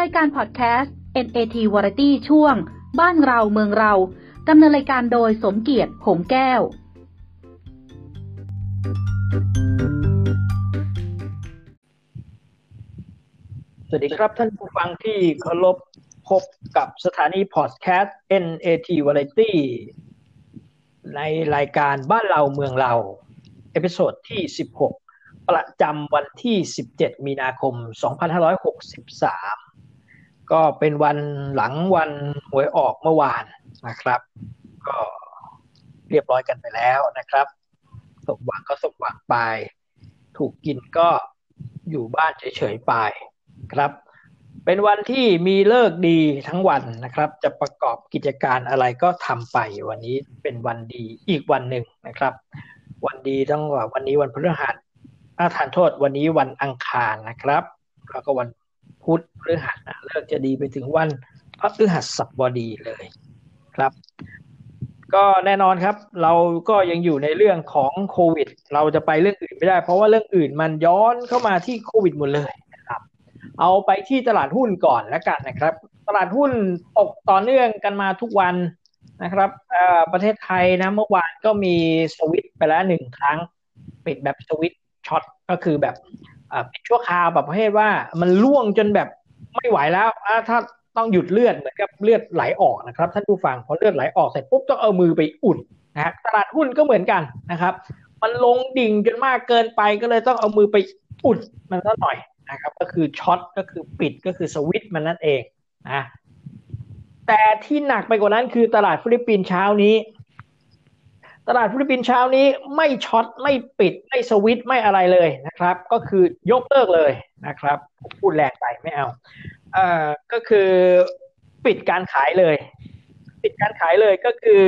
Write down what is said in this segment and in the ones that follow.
รายการพอดแคสต์ NAT Variety ช่วง บ้านเราเมืองเราดำเนินรายการโดยสมเกียรติหงแก้ว สวัสดีครับท่านผู้ฟังที่เคารพพบกับสถานีพอดแคสต์ NAT Variety ในรายการบ้านเราเมืองเรา episode ที่ 16 ประจำวันที่ 17 มีนาคม 2563 ก็เป็นวันหลังวันหวยออกเมื่อวานนะครับ ก็เรียบร้อยกันไปแล้วนะครับสมหวังก็สมหวังไป ถูกกินก็อยู่บ้านเฉยๆไปครับ เป็นวันที่มีเลิกดีทั้งวันนะครับ จะประกอบกิจการอะไรก็ทำไปวันนี้เป็นวันดีอีกวันหนึ่งนะครับ วันดีต้องว่าวันนี้วันพฤหัสอาทานโทษวันนี้วันอังคารนะครับ แล้วก็วัน พุธพฤหัสนะเลิกจะดีไปถึงวันพฤหัสบดีเลยครับ ก็แน่นอนครับ เราก็ยังอยู่ในเรื่องของโควิด เราจะไปเรื่องอื่นไม่ได้ เพราะว่าเรื่องอื่นมันย้อนเข้ามาที่โควิดหมดเลยนะครับ เอาไปที่ตลาดหุ้นก่อนแล้วกันนะครับ ตลาดหุ้นตกต่อเนื่องกันมาทุกวันนะครับประเทศไทยนะเมื่อวานก็มีสวิตไปแล้วหนึ่งครั้ง ปิดแบบสวิตช็อตก็คือแบบ ปิดชั่วคราวแบบประเภทว่ามันล่วงจนแบบไม่ไหวแล้วถ้าต้องหยุดเลือดเหมือนกับเลือดไหลออกนะครับ ท่านผู้ฟังพอเลือดไหลออกเสร็จปุ๊บต้องเอามือไปอุ่นะฮะตลาดหุ้นก็เหมือนกันนะครับ มันลงดิ่งจนมากเกินไปก็เลยต้องเอามือไปอุ่นมันสักหน่อยนะครับ ก็คือช็อตก็คือปิดก็คือสวิตมันนั่นเองนะแต่ที่หนักไปกว่านั้นคือตลาดฟิลิปปินส์เช้านี้ ตลาดฟิลิปปินส์เช้านี้ไม่ short ไม่ปิดไม่สวิตไม่อะไรเลยนะครับ ก็คือยกเลิกเลยนะครับพูดแรงไปไม่เอาเอ่อก็คือปิดการขายเลย ปิดการขายเลยก็คือ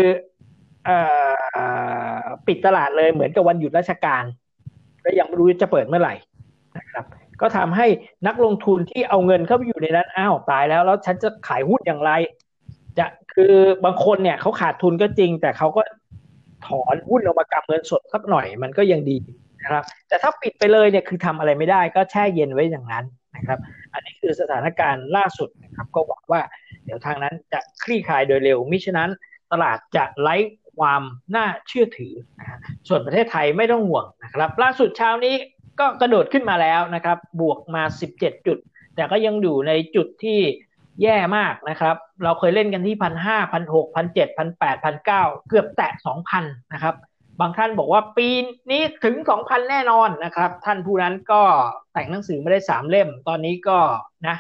เอ่อปิดตลาดเลยเหมือนกับวันหยุดราชการและยังไม่รู้จะเปิดเมื่อไหร่นะครับ ก็ทำให้นักลงทุนที่เอาเงินเข้าไปอยู่ในนั้นอ้าวตายแล้วแล้วฉันจะขายหุ้นอย่างไร จะคือบางคนเนี่ยเขาขาดทุนก็จริง แต่เขาก็ ถอนหุ้นออกมากำเงินสดสักหน่อยมันก็ยังดีนะครับ แต่ถ้าปิดไปเลยเนี่ยคือทำอะไรไม่ได้ก็แช่เย็นไว้อย่างนั้นนะครับ อันนี้คือสถานการณ์ล่าสุดนะครับ ก็หวังว่าเดี๋ยวทางนั้นจะคลี่คลายโดยเร็วมิฉะนั้นตลาดจะไร้ความน่าเชื่อถือนะส่วนประเทศไทยไม่ต้องห่วงนะครับ ล่าสุดเช้านี้ก็กระโดดขึ้นมาแล้วนะครับ บวกมา 17 จุด แต่ก็ยังอยู่ในจุดที่ แย่มากนะครับ เราเคยเล่นกันที่พันห้าพันหกพันเจ็ดพันแปดพันเก้าเกือบแตะสองพันนะครับ บางท่านบอกว่าปีนี้ถึงสองพันแน่นอนนะครับ ท่านผู้นั้นก็แต่งหนังสือไม่ได้สามเล่ม ตอนนี้ก็นะ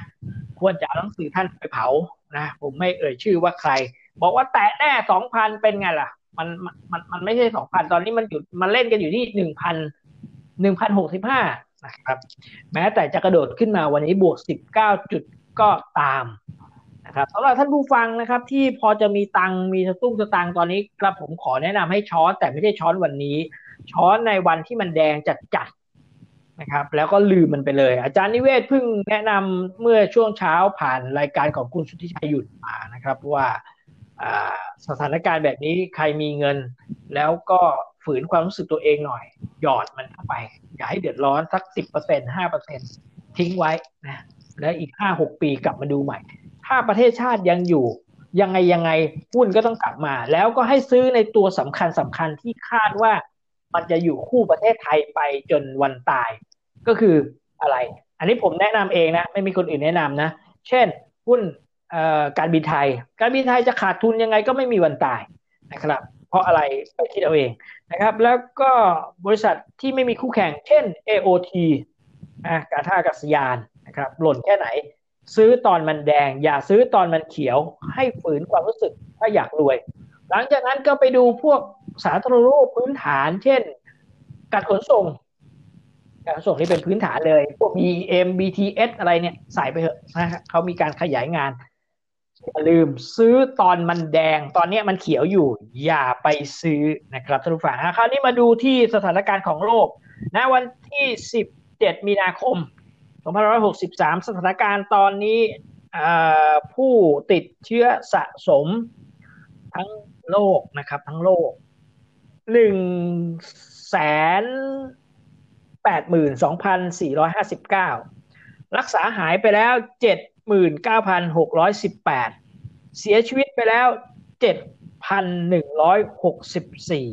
ควรจะเอาหนังสือท่านไปเผานะ ผมไม่เอ่ยชื่อว่าใคร บอกว่าแตะแน่สองพันเป็นไงล่ะ มันมันมันไม่ใช่สองพันตอนนี้มันอยู่มันเล่นกันอยู่ที่หนึ่งพันหนึ่งพันหกสิบห้านะครับแม้แต่จะกระโดดขึ้นมาวันนี้บวกสิบเก็ตามนะครับสำหรับท่านผู้ฟังนะครับ ที่พอจะมีตังมีสตุ้งสตางตอนนี้ครับผมขอแนะนำให้ช้อนแต่ไม่ใช่ช้อนวันนี้ ช้อนในวันที่มันแดงจัดจัดนะครับ แล้วก็ลืมมันไปเลย อาจารย์นิเวศเพิ่งแนะนำเมื่อช่วงเช้าผ่านรายการของคุณสุทธิชัยหยุดมานะครับ ว่าสถานการณ์แบบนี้ใครมีเงิน แล้วก็ฝืนความรู้สึกตัวเองหน่อย หยอดมันเข้าไป อย่าให้เดือดร้อนสักสิบเปอร์เซ็นห้าเปอร์เซ็นทิ้งไว้นะ แล้วอีกห้าหกปีกลับมาดูใหม่ ถ้าประเทศชาติยังอยู่ ยังไงยังไงหุ้นก็ต้องกลับมา แล้วก็ให้ซื้อในตัวสำคัญสำคัญที่คาดว่ามันจะอยู่คู่ประเทศไทยไปจนวันตาย ก็คืออะไร อันนี้ผมแนะนำเองนะ ไม่มีคนอื่นแนะนำนะ เช่นหุ้นการบินไทย การบินไทยจะขาดทุนยังไงก็ไม่มีวันตายนะครับ เพราะอะไรไปคิดเอาเองนะครับ แล้วก็บริษัทที่ไม่มีคู่แข่ง เช่น AOT นะการท่าอากาศยาน นะครับหล่นแค่ไหน ซื้อตอนมันแดง อย่าซื้อตอนมันเขียว ให้ฝืนความรู้สึกถ้าอยากรวย หลังจากนั้นก็ไปดูพวกสาธารณูปพื้นฐาน เช่น การขนส่ง การขนส่งนี่เป็นพื้นฐานเลย พวก BM BTS อะไรเนี่ยใส่ไปเถอะนะเขามีการขยายงานอย่าลืมซื้อตอนมันแดงตอนนี้มันเขียวอยู่ อย่าไปซื้อนะครับท่านผู้ฟังคราวนี้มาดูที่สถานการณ์ของโลกนะวันที่ 17 มีนาคม 2563 สถานการณ์ตอนนี้ผู้ติดเชื้อสะสมทั้งโลกนะครับ ทั้งโลกหนึ่งแสนแปดหมื่นสองพันสี่ร้อยห้าสิบเก้ารักษาหายไปแล้วเจ็ดหมื่นเก้าพันหกร้อยสิบแปดเสียชีวิตไปแล้วเจ็ดพันหนึ่งร้อยหกสิบสี่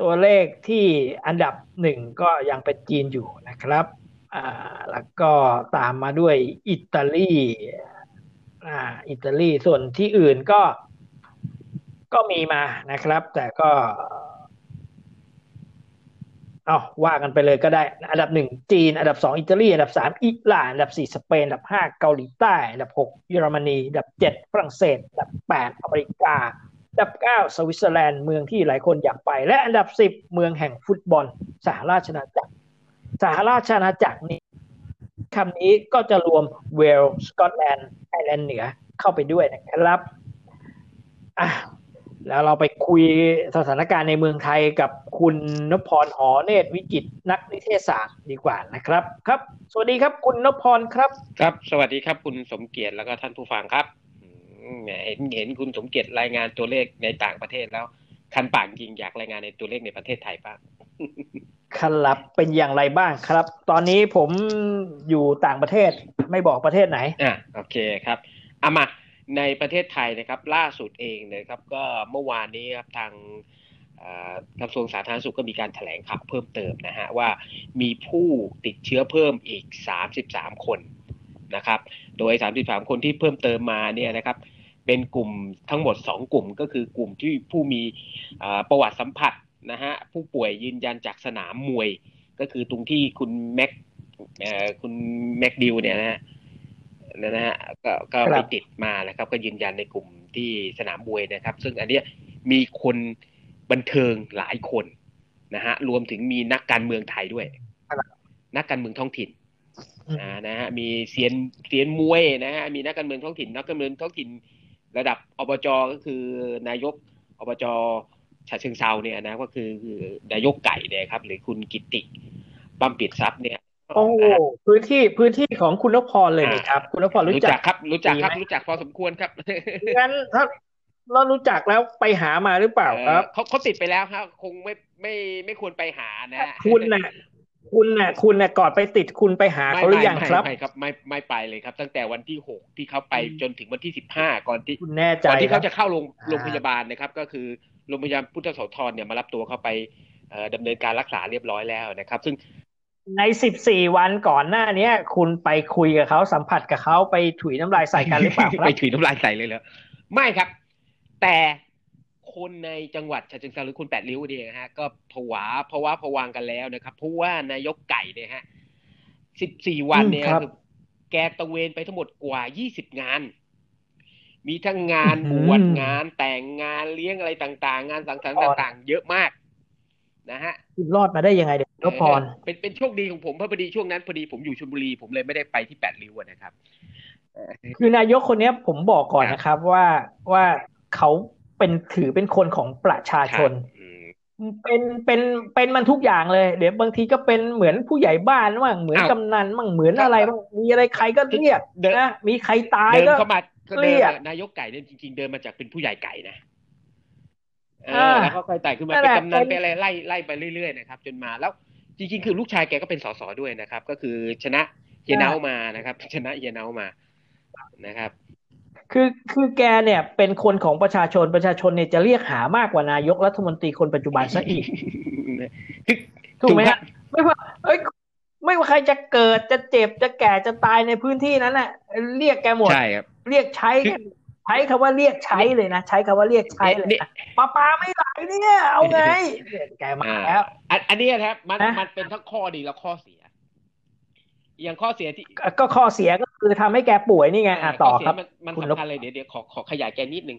ตัวเลขที่อันดับหนึ่งก็ยังเป็นจีนอยู่นะครับ อ่าแล้วก็ตามมาด้วยอิตาลีอ่าอิตาลีส่วนที่อื่นก็ก็มีมานะครับ แต่ก็เอาว่ากันไปเลยก็ได้ อันดับหนึ่งจีน อันดับสองอิตาลี อันดับสามอิหร่าน อันดับสี่สเปน อันดับห้าเกาหลีใต้ อันดับหกเยอรมนี อันดับเจ็ดฝรั่งเศส อันดับแปดอเมริกา อันดับเก้าสวิตเซอร์แลนด์ เมืองที่หลายคนอยากไป และอันดับสิบเมืองแห่งฟุตบอลสหราชอาณาจักร สหราชอาณาจักรนี้คำนี้ก็จะรวมเวลส์สกอตแลนด์ไอร์แลนด์เหนือเข้าไปด้วยนะครับอะแล้วเราไปคุยสถานการณ์ในเมืองไทยกับคุณนพพรหอเนตรวิจิตนักนิเทศศาสตร์ดีกว่านะครับ ครับ สวัสดีครับ คุณนพพรครับ ครับ สวัสดีครับ คุณสมเกียรติแล้วก็ท่านผู้ฟังครับเห็นเห็นคุณสมเกียรติรายงานตัวเลขในต่างประเทศแล้วคันปากจริงอยากรายงานในตัวเลขในประเทศไทยบ้าง ครับเป็นอย่างไรบ้างครับ ตอนนี้ผมอยู่ต่างประเทศไม่บอกประเทศไหนอะโอเคครับเอามาในประเทศไทยนะครับล่าสุดเองนะครับ ก็เมื่อวานนี้ครับทางกระทรวงสาธารณสุขก็มีการแถลงข่าวเพิ่มเติมนะฮะว่ามีผู้ติดเชื้อเพิ่มอีก 33 คนนะครับ โดย 33 คนที่เพิ่มเติมมาเนี่ยนะครับ เป็นกลุ่มทั้งหมด 2 กลุ่มก็คือกลุ่มที่ผู้มีประวัติสัมผัส นะฮะผู้ป่วยยืนยันจากสนามมวย ก็คือตรงที่คุณแม็กเอ่อคุณแม็กดิวเนี่ยนะฮะนะฮะก็ก็คไปรับติดมานะครับ ก็ยืนยันในกลุ่มที่สนามมวยนะครับ ซึ่งอันเนี้ยมีคนบันเทิงหลายคนนะฮะรวมถึงมีนักการเมืองไทยด้วย นักการเมืองท้องถิ่นอ่านะฮะมีเซียนเซียนมวยนะฮะมีนักการเมืองท้องถิ่น นักการเมืองท้องถิ่น ระดับอบจก็คือนายกอบจ ฉะเชิงเซาเนี่ยนะก็คือคือนายกไก่เนี่ยครับ หรือคุณกิติบัมปิดทรัพย์เนี่ยโอ้นะฮะพื้นที่พื้นที่ของคุณนพพรเลยนี่อ่าครับ คุณนพพรรู้รู้จัจักกครับ รู้จักครับดีไหมรู้จักพอสมควรครับงั้นถ้าเรารู้จักแล้วไปหามาหรือเปล่าครับเอ่อเขาเขาติดไปแล้วครับ คงไม่ไม่ไม่ควรไปหานะฮะคุณน่ะคุณน่ะ คุณน่ะก่อนไปติดคุณไปหาเขาหรือยังไม่ครับไม่ครับ ไม่ไม่ไปเลยครับ ตั้งแต่วันที่หกที่เขาไปจนถึงวันที่สิบห้าก่อนที่คุณแน่ใจก่อนที่ครัเขาบจะเข้าโรงอ่าโรงพยาบาลนะครับ ก็คือ โรงพยาบาลพุทธโสธรเนี่ยมารับตัวเขาไปเอ่อดำเนินการรักษาเรียบร้อยแล้วนะครับ ซึ่งในสิบสี่วันก่อนหน้าเนี้ย คุณไปคุยกับเขาสัมผัสกับเขาไปถุยน้ำลายใส่กันหรือเปล่าครัไปบถุยน้ำลายใส่เลยเหรอไม่ครับ แต่คนในจังหวัดฉะเชิงเทราหรือคุณแปดริ้วเนี่ยฮะก็ผวาเพราะว่าผวางกันแล้วนะครับเพราะว่านายกไก่เนี่ยฮะสิบสี่วันเนี่ยอืมครับคือแกตระเวนไปทั้งหมดกว่ายี่สิบงาน มีทั้งงานอื้บอหือวชงานแต่งงานเลี้ยงอะไรต่างๆ งานสังสรรค์อ๋อต่างๆ เยอะมาก นะฮะคุณรอดมาได้ยังไงเด็กนพพรเออเป็นเป็นโชคดีของผมเพราะพอดีช่วงนั้นพอดีผมอยู่ชลบุรีผมเลยไม่ได้ไปที่แปดริ้วอะนะครับคือนายกคนเนี้ยผมบอกก่อนนะครับว่าว่าเขาเป็นถือเป็นคนของประชาชนอืมเป็นเป็นเป็นมันทุกอย่างเลย เดี๋ยวบางทีก็เป็นเหมือนผู้ใหญ่บ้านบ้างเหมือนอ้าวกำนันบ้างเหมือนอะไรบ้างมีอะไรใครก็เรียกเดินนะมีใครตายเดินก็เข้ามา ก็เรีเดินยกนายกไก่เนี่ยจริง ๆ เดินมาจากเป็นผู้ใหญ่ไก่นะเออ่าอแล้วก็ค่อยไต่ขึ้นมานั่นเป็แหนละกำนันเป็นเป็นอะไรไล่ไล่ไปเรื่อยๆนะครับ จนมาแล้วจริงๆ คือลูกชายแกก็เป็นสสด้วยนะครับ ก็คือชนะเฮียเนามานะครับ ชนะเฮียเนามานะครับคือคือแกเนี่ยเป็นคนของประชาชนประชาชนเนี่ยจะเรียกหามากกว่านายกรัฐมนตรีคนปัจจุบันซะอีกคือถูกไหมครัฮะบไม่ว่าเอ้ยไม่ว่าใครจะเกิดจะเจ็บจะแก่จะตายในพื้นที่นั้นน่ะเรียกแกหมดใช่ครับ เรียกใช้กันใช้คำว่าเรียกใช้เลยนะใช้คำว่าเรียกใช้เลยนี่นะปลาปลาไม่ไหลเนี่ย เอาไงเนี่ยแกมาอ่าแล้วอันอันนี้นะครับมันนะมันเป็นทั้งข้อดีและข้อเสีย อย่างข้อเสียที่ ก็ก็ข้อเสียก็คือทำให้แกป่วยนี่ไงอะข้ต่อเสีครับมันมันคุณนสำพคัญเลยเดี๋ยวเดี๋ยวขอขอขยายแกนิดนึง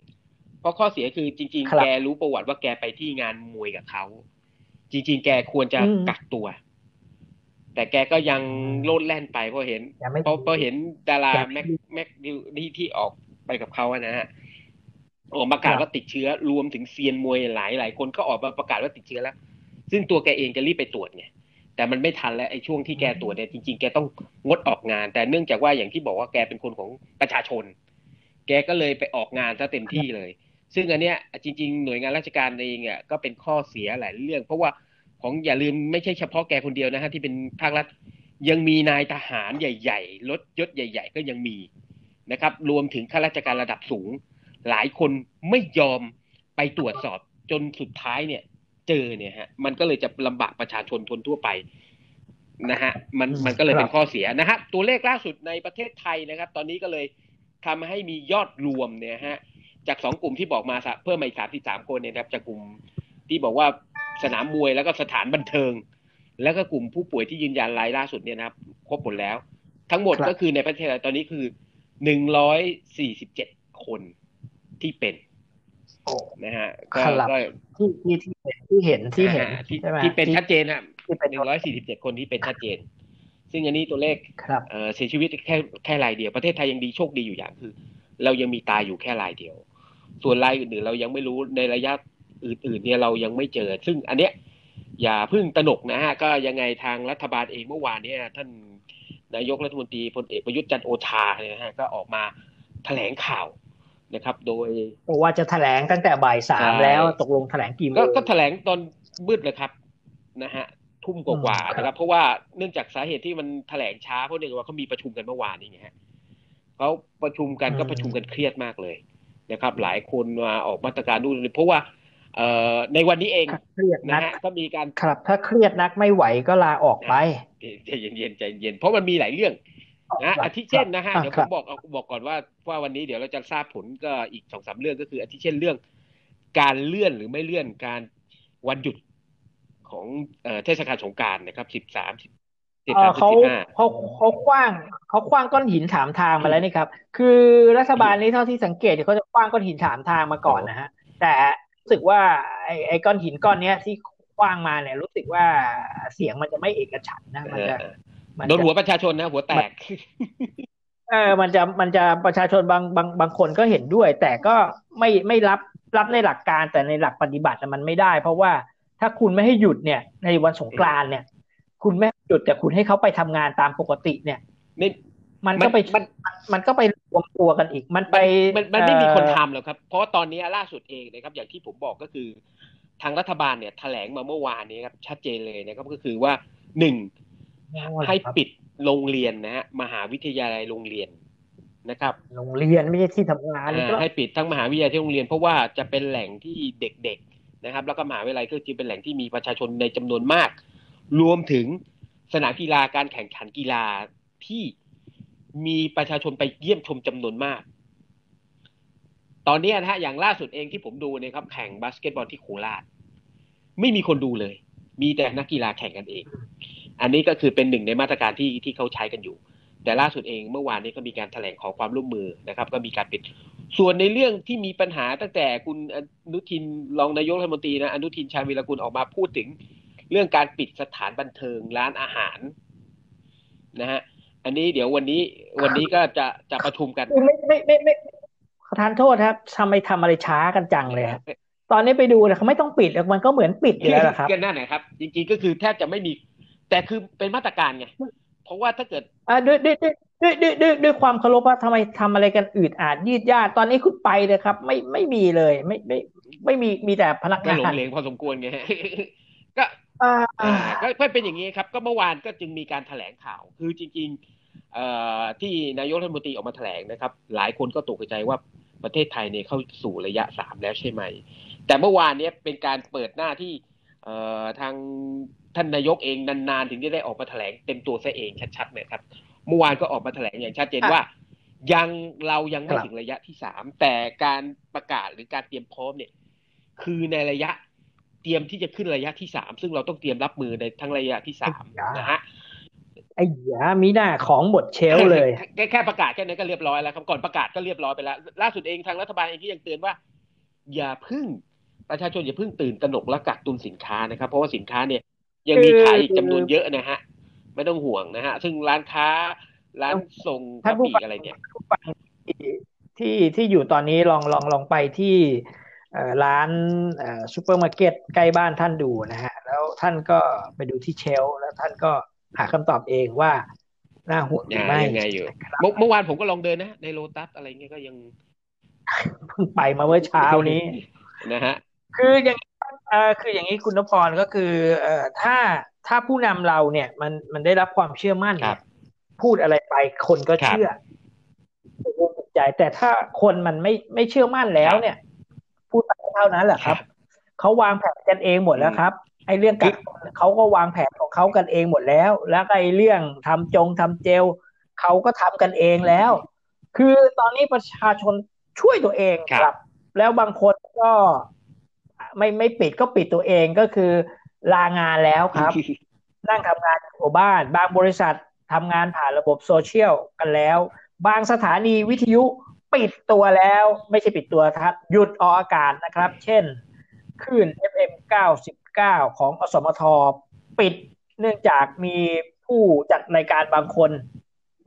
เพราะข้อเสียคือจริงครัๆบแกรู้ประวัติว่าแกไปที่งานมวยกับเขาจริง ๆ แกควรจะอืมกักตัว แต่แกก็ยังโลดแล่นไปเพราะเห็นแกไม่เพราะเพราะเห็นดาราแกแม็กแม็กดิวที่ที่ออกไปกับเขาอะนะฮะออกมาประกาศครับว่าติดเชื้อรวมถึงเซียนมวยหลายหลายคนก็ออกมาประกาศว่าติดเชื้อแล้ว ซึ่งตัวแกเองจะรีบไปตรวจไงแต่มันไม่ทันแล้วไอ้ช่วงที่แกตรวจเนี่ยจริงๆ แกต้องงดออกงาน แต่เนื่องจากว่าอย่างที่บอกว่าแกเป็นคนของประชาชน แกก็เลยไปออกงานซะเต็มที่เลย ซึ่งอันเนี้ยจริง ๆ หน่วยงานราชการเองอะก็เป็นข้อเสียหลายเรื่อง เพราะว่า ของอย่าลืมไม่ใช่เฉพาะแกคนเดียวนะฮะที่เป็นภาครัฐยังมีนายทหารใหญ่ๆรถยศใหญ่ ๆ ก็ยังมีนะครับ รวมถึงข้าราชการระดับสูง หลายคนไม่ยอมไปตรวจสอบจนสุดท้ายเนี่ย เจอเนี่ยฮะมันก็เลยจะลำบากประชาชนคนทั่วไปนะฮะมันมันก็เลยเป็นข้อเสียนะฮะตัวเลขล่าสุดในประเทศไทยนะครับ ตอนนี้ก็เลยทำให้มียอดรวมเนี่ยฮะจากสองกลุ่มที่บอกมาเพิ่มมาอีกสามสิบสามคนเนี่ยครับจากกลุ่มที่บอกว่า สนามมวยแล้วก็สถานบันเทิง แล้วก็กลุ่มผู้ป่วยที่ยืนยันรายล่าสุดเนี่ยนะครับ ครบหมดแล้ว ทั้งหมดก็คือในประเทศไทยตอนนี้คือหนึ่งร้อยสี่สิบเจ็ดคนที่เป็นนะฮะก็ที่ที่ที่เห็นที่เห็นที่ที่เป็นชัดเจนอะหนึ่งร้อยสี่สิบเจ็ดคนที่เป็นชัดเจน ซึ่งอันนี้ตัวเลขเสียชีวิตแค่แค่รายเดียวประเทศไทยยังดีโชคดีอยู่อย่างคือ เรายังมีตายอยู่แค่รายเดียว ส่วนรายอื่นๆเรายังไม่รู้ในระยะ อื่นๆเนี่ยเรายังไม่เจอ ซึ่งอันเนี้ยอย่าพึ่งตนกนะฮะ ก็ยังไงทางรัฐบาลเองเมื่อวานนี้ท่านนายกรัฐมนตรีพลเอกประยุทธ์จันโอชาเนี่ยนะฮะก็ออกมาแถลงข่าวนะครับ โดยว่าจะแถลงตั้งแต่บ่ายสามแล้วตกลงแถลงกี่โมงก็แถลงตอนมืดเลยครับนะฮะทุ่มกว่าๆนะครับ เพราะว่าเนื่องจากสาเหตุที่มันแถลงช้าเพราะเนื่องว่าเขามีประชุมกันเมื่อวานนี่ไงฮะเขาประชุมกันก็ประชุมกันเครียดมากเลยนะครับ หลายคนมาออกมาตรการดูเพราะว่า เอ่อในวันนี้เองเครียดนะฮะก็มีการครับ ถ้าเครียดนักไม่ไหวก็ลาออกไปใจเย็นๆใจเย็นเพราะมันมีหลายเรื่องนะอาทิเช่นนะฮะเดี๋ยวผมบอกบอกก่อนว่าว่าวันนี้เดี๋ยวเราจะทราบผลก็อีกสองสาเรื่องก็คืออาทิเช่นเรื่อง การเลื่อนหรือไม่เลื่อนการวันหยุดของเทศกาลสงการนะครับสิบสามสิบเขาเขาเขาคว้างเขาคว้างก้อนหินถามทางมาแล้วนี่ครับ คือรัฐบาลนี้เท่าที่สังเกตเขาจะคว้างก้อนหินถามทางมาก่อนนะฮะแต่รู้ สึกว่าไอ้ไอ้ก้อนหินก้อนเนี้ยที่คว้างมาเนี่ยรู้สึกว่าเสียงมันจะไม่เอกฉันนะมันจะโดนหัวประชาชนนะ หัวแตกเออมันจะมันจะประชาชนบางบางบางคนก็เห็นด้วย แต่ก็ไม่ไม่รับรับในหลักการแต่ในหลักปฏิบัติมันไม่ได้ เพราะว่าถ้าคุณไม่ให้หยุดเนี่ย ในวันสงกรานเนี่ย คุณไม่หยุดแต่คุณให้เขาไปทำงานตามปกติเนี่ย มันก็ไปมันมันก็ไปรวมตัวกันอีก มันไปมันมันไม่มีคนทำหรอกครับ เพราะตอนนี้ล่าสุดเองนะครับ อย่างที่ผมบอกก็คือ ทางรัฐบาลเนี่ยแถลงมาเมื่อวานนี้ครับ ชัดเจนเลยนะครับก็คือว่าหนึ่งให้ปิดโรงเรียนนะฮะมหาวิทยาลัยโรงเรียนนะครับ โรงเรียนไม่ใช่ที่ทำงานให้ปิดทั้งมหาวิทยาลัยที่โรงเรียน เพราะว่าจะเป็นแหล่งที่เด็กๆนะครับ แล้วก็มหาวิทยาลัยก็จะเป็นแหล่งที่มีประชาชนในจำนวนมาก รวมถึงสนามกีฬาการแข่งขันกีฬาที่ มีประชาชนไปเยี่ยมชมจำนวนมาก ตอนนี้นะฮะอย่างล่าสุดเองที่ผมดูเนี่ยครับแข่งบาสเกตบอลที่โคราชไม่มีคนดูเลย มีแต่นักกีฬาแข่งกันเอง อันนี้ก็คือเป็นหนึ่งในมาตรการที่ที่เขาใช้กันอยู่ แต่ล่าสุดเองเมื่อวานนี้ก็มีการแถลงขอความร่วมมือนะครับ ก็มีการปิดส่วนในเรื่องที่มีปัญหาตั้งแต่คุณอนุทินรองนายกรัฐมนตรีนะอนุทินชาญวิรกุลออกมาพูดถึง เรื่องการปิดสถานบันเทิงร้านอาหารนะฮะ อันนี้เดี๋ยววันนี้วันนี้ก็จะจะประชุมกันไม่ไม่ไม่ไม่ขอทานโทษครับทำไมทำอะไรช้ากันจังเลยครับตอนนี้ไปดูเนี่ยเขาไม่ต้องปิดมันก็เหมือนปิดอยู่แล้วครับกันนั่นนะครับ จริงๆก็คือแทบจะไม่มี แต่คือเป็นมาตรการไงเพราะว่าถ้าเกิดอ่าด้วยด้วยด้วยด้วยด้วยด้วยความเคารพว่าทำไมทำอะไรกันอืดอาดยืดยาดตอนนี้คุณไปเลยครับ ไม่ไม่มีเลย ไม่ไม่ ไม่มีมีแต่พนักงานหลงเหลงพอสมควรไงก็ ก็เป็นอย่างนี้ครับ ก็เมื่อวานก็จึงมีการแถลงข่าว คือจริงๆที่นายกรัฐมนตรีออกมาแถลงนะครับ หลายคนก็ตกใจว่าประเทศไทยเนี่ยเข้าสู่ระยะสามแล้วใช่ไหม แต่เมื่อวานนี้เป็นการเปิดหน้าที่ทางท่านนายกเองนานๆ ถึงจะได้ออกมาแถลงเต็มตัวซะเองชัดๆนะครับ เมื่อวานก็ออกมาแถลงอย่างชัดเจนว่า ยังเรายังไม่ถึงระยะที่สามแต่การประกาศหรือการเตรียมพร้อมเนี่ย คือในระยะ เตรียมที่จะขึ้นระยะที่สามซึ่งเราต้องเตรียมรับมือในทั้งระยะที่สามนะฮะไอ้ยามีหน้าของหมดเชลเลย แค่แค่ประกาศแค่นั้นก็เรียบร้อยแล้วครับก่อนประกาศก็เรียบร้อยไปแล้ว ล่าสุดเองทางรัฐบาลเองที่ยังเตือนว่า อย่าพึ่งประชาชนอย่าพึ่งตื่นตระหนกและกักตุนสินค้านะครับ เพราะว่าสินค้าเนี่ย ยังมีขายอีกจำนวนเยอะนะฮะไม่ต้องห่วงนะฮะ ซึ่งร้านค้าร้านส่งกระปีอะไรเนี่ยที่ที่อยู่ตอนนี้ลองลองลองไปที่ ร้านซูเปอร์มาร์เก็ตใกล้บ้านท่านดูนะฮะแล้วท่านก็ไปดูที่ shelf แล้วท่านก็หาคำตอบเองว่าน่าห่วงหรือไม่ยังไงอยู่เมื่อวานผมก็ลองเดินนะในโลตัสอะไรเงี้ยก็ยังเพิ่งไปมาเมื่อเช้านี้นะฮะคืออย่างเอ่อคืออย่างนี้คุณนพรก็คือเอ่อถ้าถ้าผู้นำเราเนี่ย มันมันได้รับความเชื่อมั่นพูดอะไรไปคนก็เชื่อใจแต่ถ้าคนมันไม่ไม่เชื่อมั่นแล้วเนี่ยพูดไปเท่านั้นแหละครับเขาวางแผนกันเองหมดแล้วครับไอ้เรื่องกักเขาก็วางแผนของเขากันเองหมดแล้ว แล้วไอ้เรื่องทำจงทำเจลเขาก็ทำกันเองแล้ว คือตอนนี้ประชาชนช่วยตัวเองครับ แล้วบางคนก็ไม่ไม่ปิดก็ปิดตัวเองก็คือลางานแล้วครับ นั่งทำงานอยู่บ้าน บางบริษัททำงานผ่านระบบโซเชียลกันแล้ว บางสถานีวิทยุ ปิดตัวแล้ว ไม่ใช่ปิดตัวครับ หยุดออกอากาศนะครับ เช่นคลื่น FM 99 ของอสมทปิดเนื่องจากมีผู้จัดรายการบางคน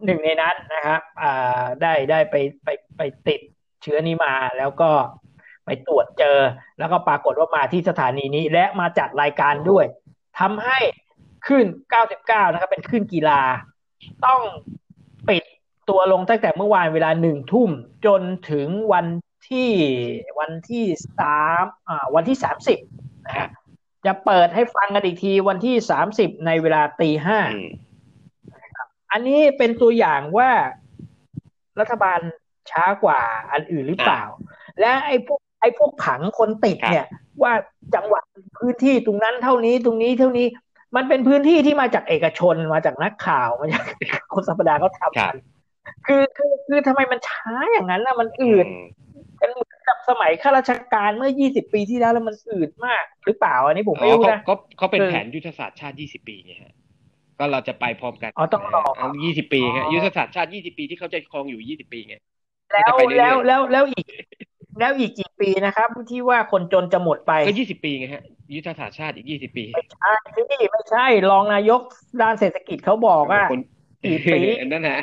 หนึ่งในนั้นนะครับได้ได้ไปไปไปติดเชื้อนี้มาแล้วก็ไปตรวจเจอ แล้วก็ปรากฏว่ามาที่สถานีนี้ และมาจัดรายการด้วยทำให้ขึ้น 99 นะครับ เป็นขึ้นกีฬา ต้อง ตัวลงตั้งแต่เมื่อวานเวลาหนึ่งทุ่มจนถึงวันที่วันที่สามอ่าวันที่สามสิบนะจะเปิดให้ฟังกันอีกทีวันที่สามสิบในเวลาตีห้าอันนี้เป็นตัวอย่างว่ารัฐบาลช้ากว่าอันอื่นหรือเปล่า และไอ้พวกไอ้พวกผังคนติดเนี่ย ว่าจังหวัดพื้นที่ตรงนั้นเท่านี้ตรงนี้เท่านี้ มันเป็นพื้นที่ที่มาจากเอกชนมาจากนักข่าวมาจากคนสัปดาห์เขาทำกัน คือคือคือทำไมมันช้าอย่างนั้นนะมันอืดกันเหมือนกับสมัยข้าราชการเมื่อ 20 ปีที่แล้วแล้วมันอืดมาก หรือเปล่าอันนี้ผมไม่รู้นะเขาเขาเป็นแผนยุทธศาสตร์ชาติ 20 ปีไงฮะก็เราจะไปพร้อมกันอ๋อต้องรอ20 ปีฮะยุทธศาสตร์ชาติ 20 ปีที่เขาจะครองอยู่ 20 ปีไงแล้วแล้วแล้วแล้วอีก แล้วอีกกี่ปีนะครับ ที่ว่าคนจนจะหมดไปก็20ปีไงฮะยุทธศาสตร์ชาติอีก20ปีไม่ใช่ที่ไม่ใช่รองนายกด้านเศรษฐกิจเขาบอกว่ากี่ปีนั่นแหละ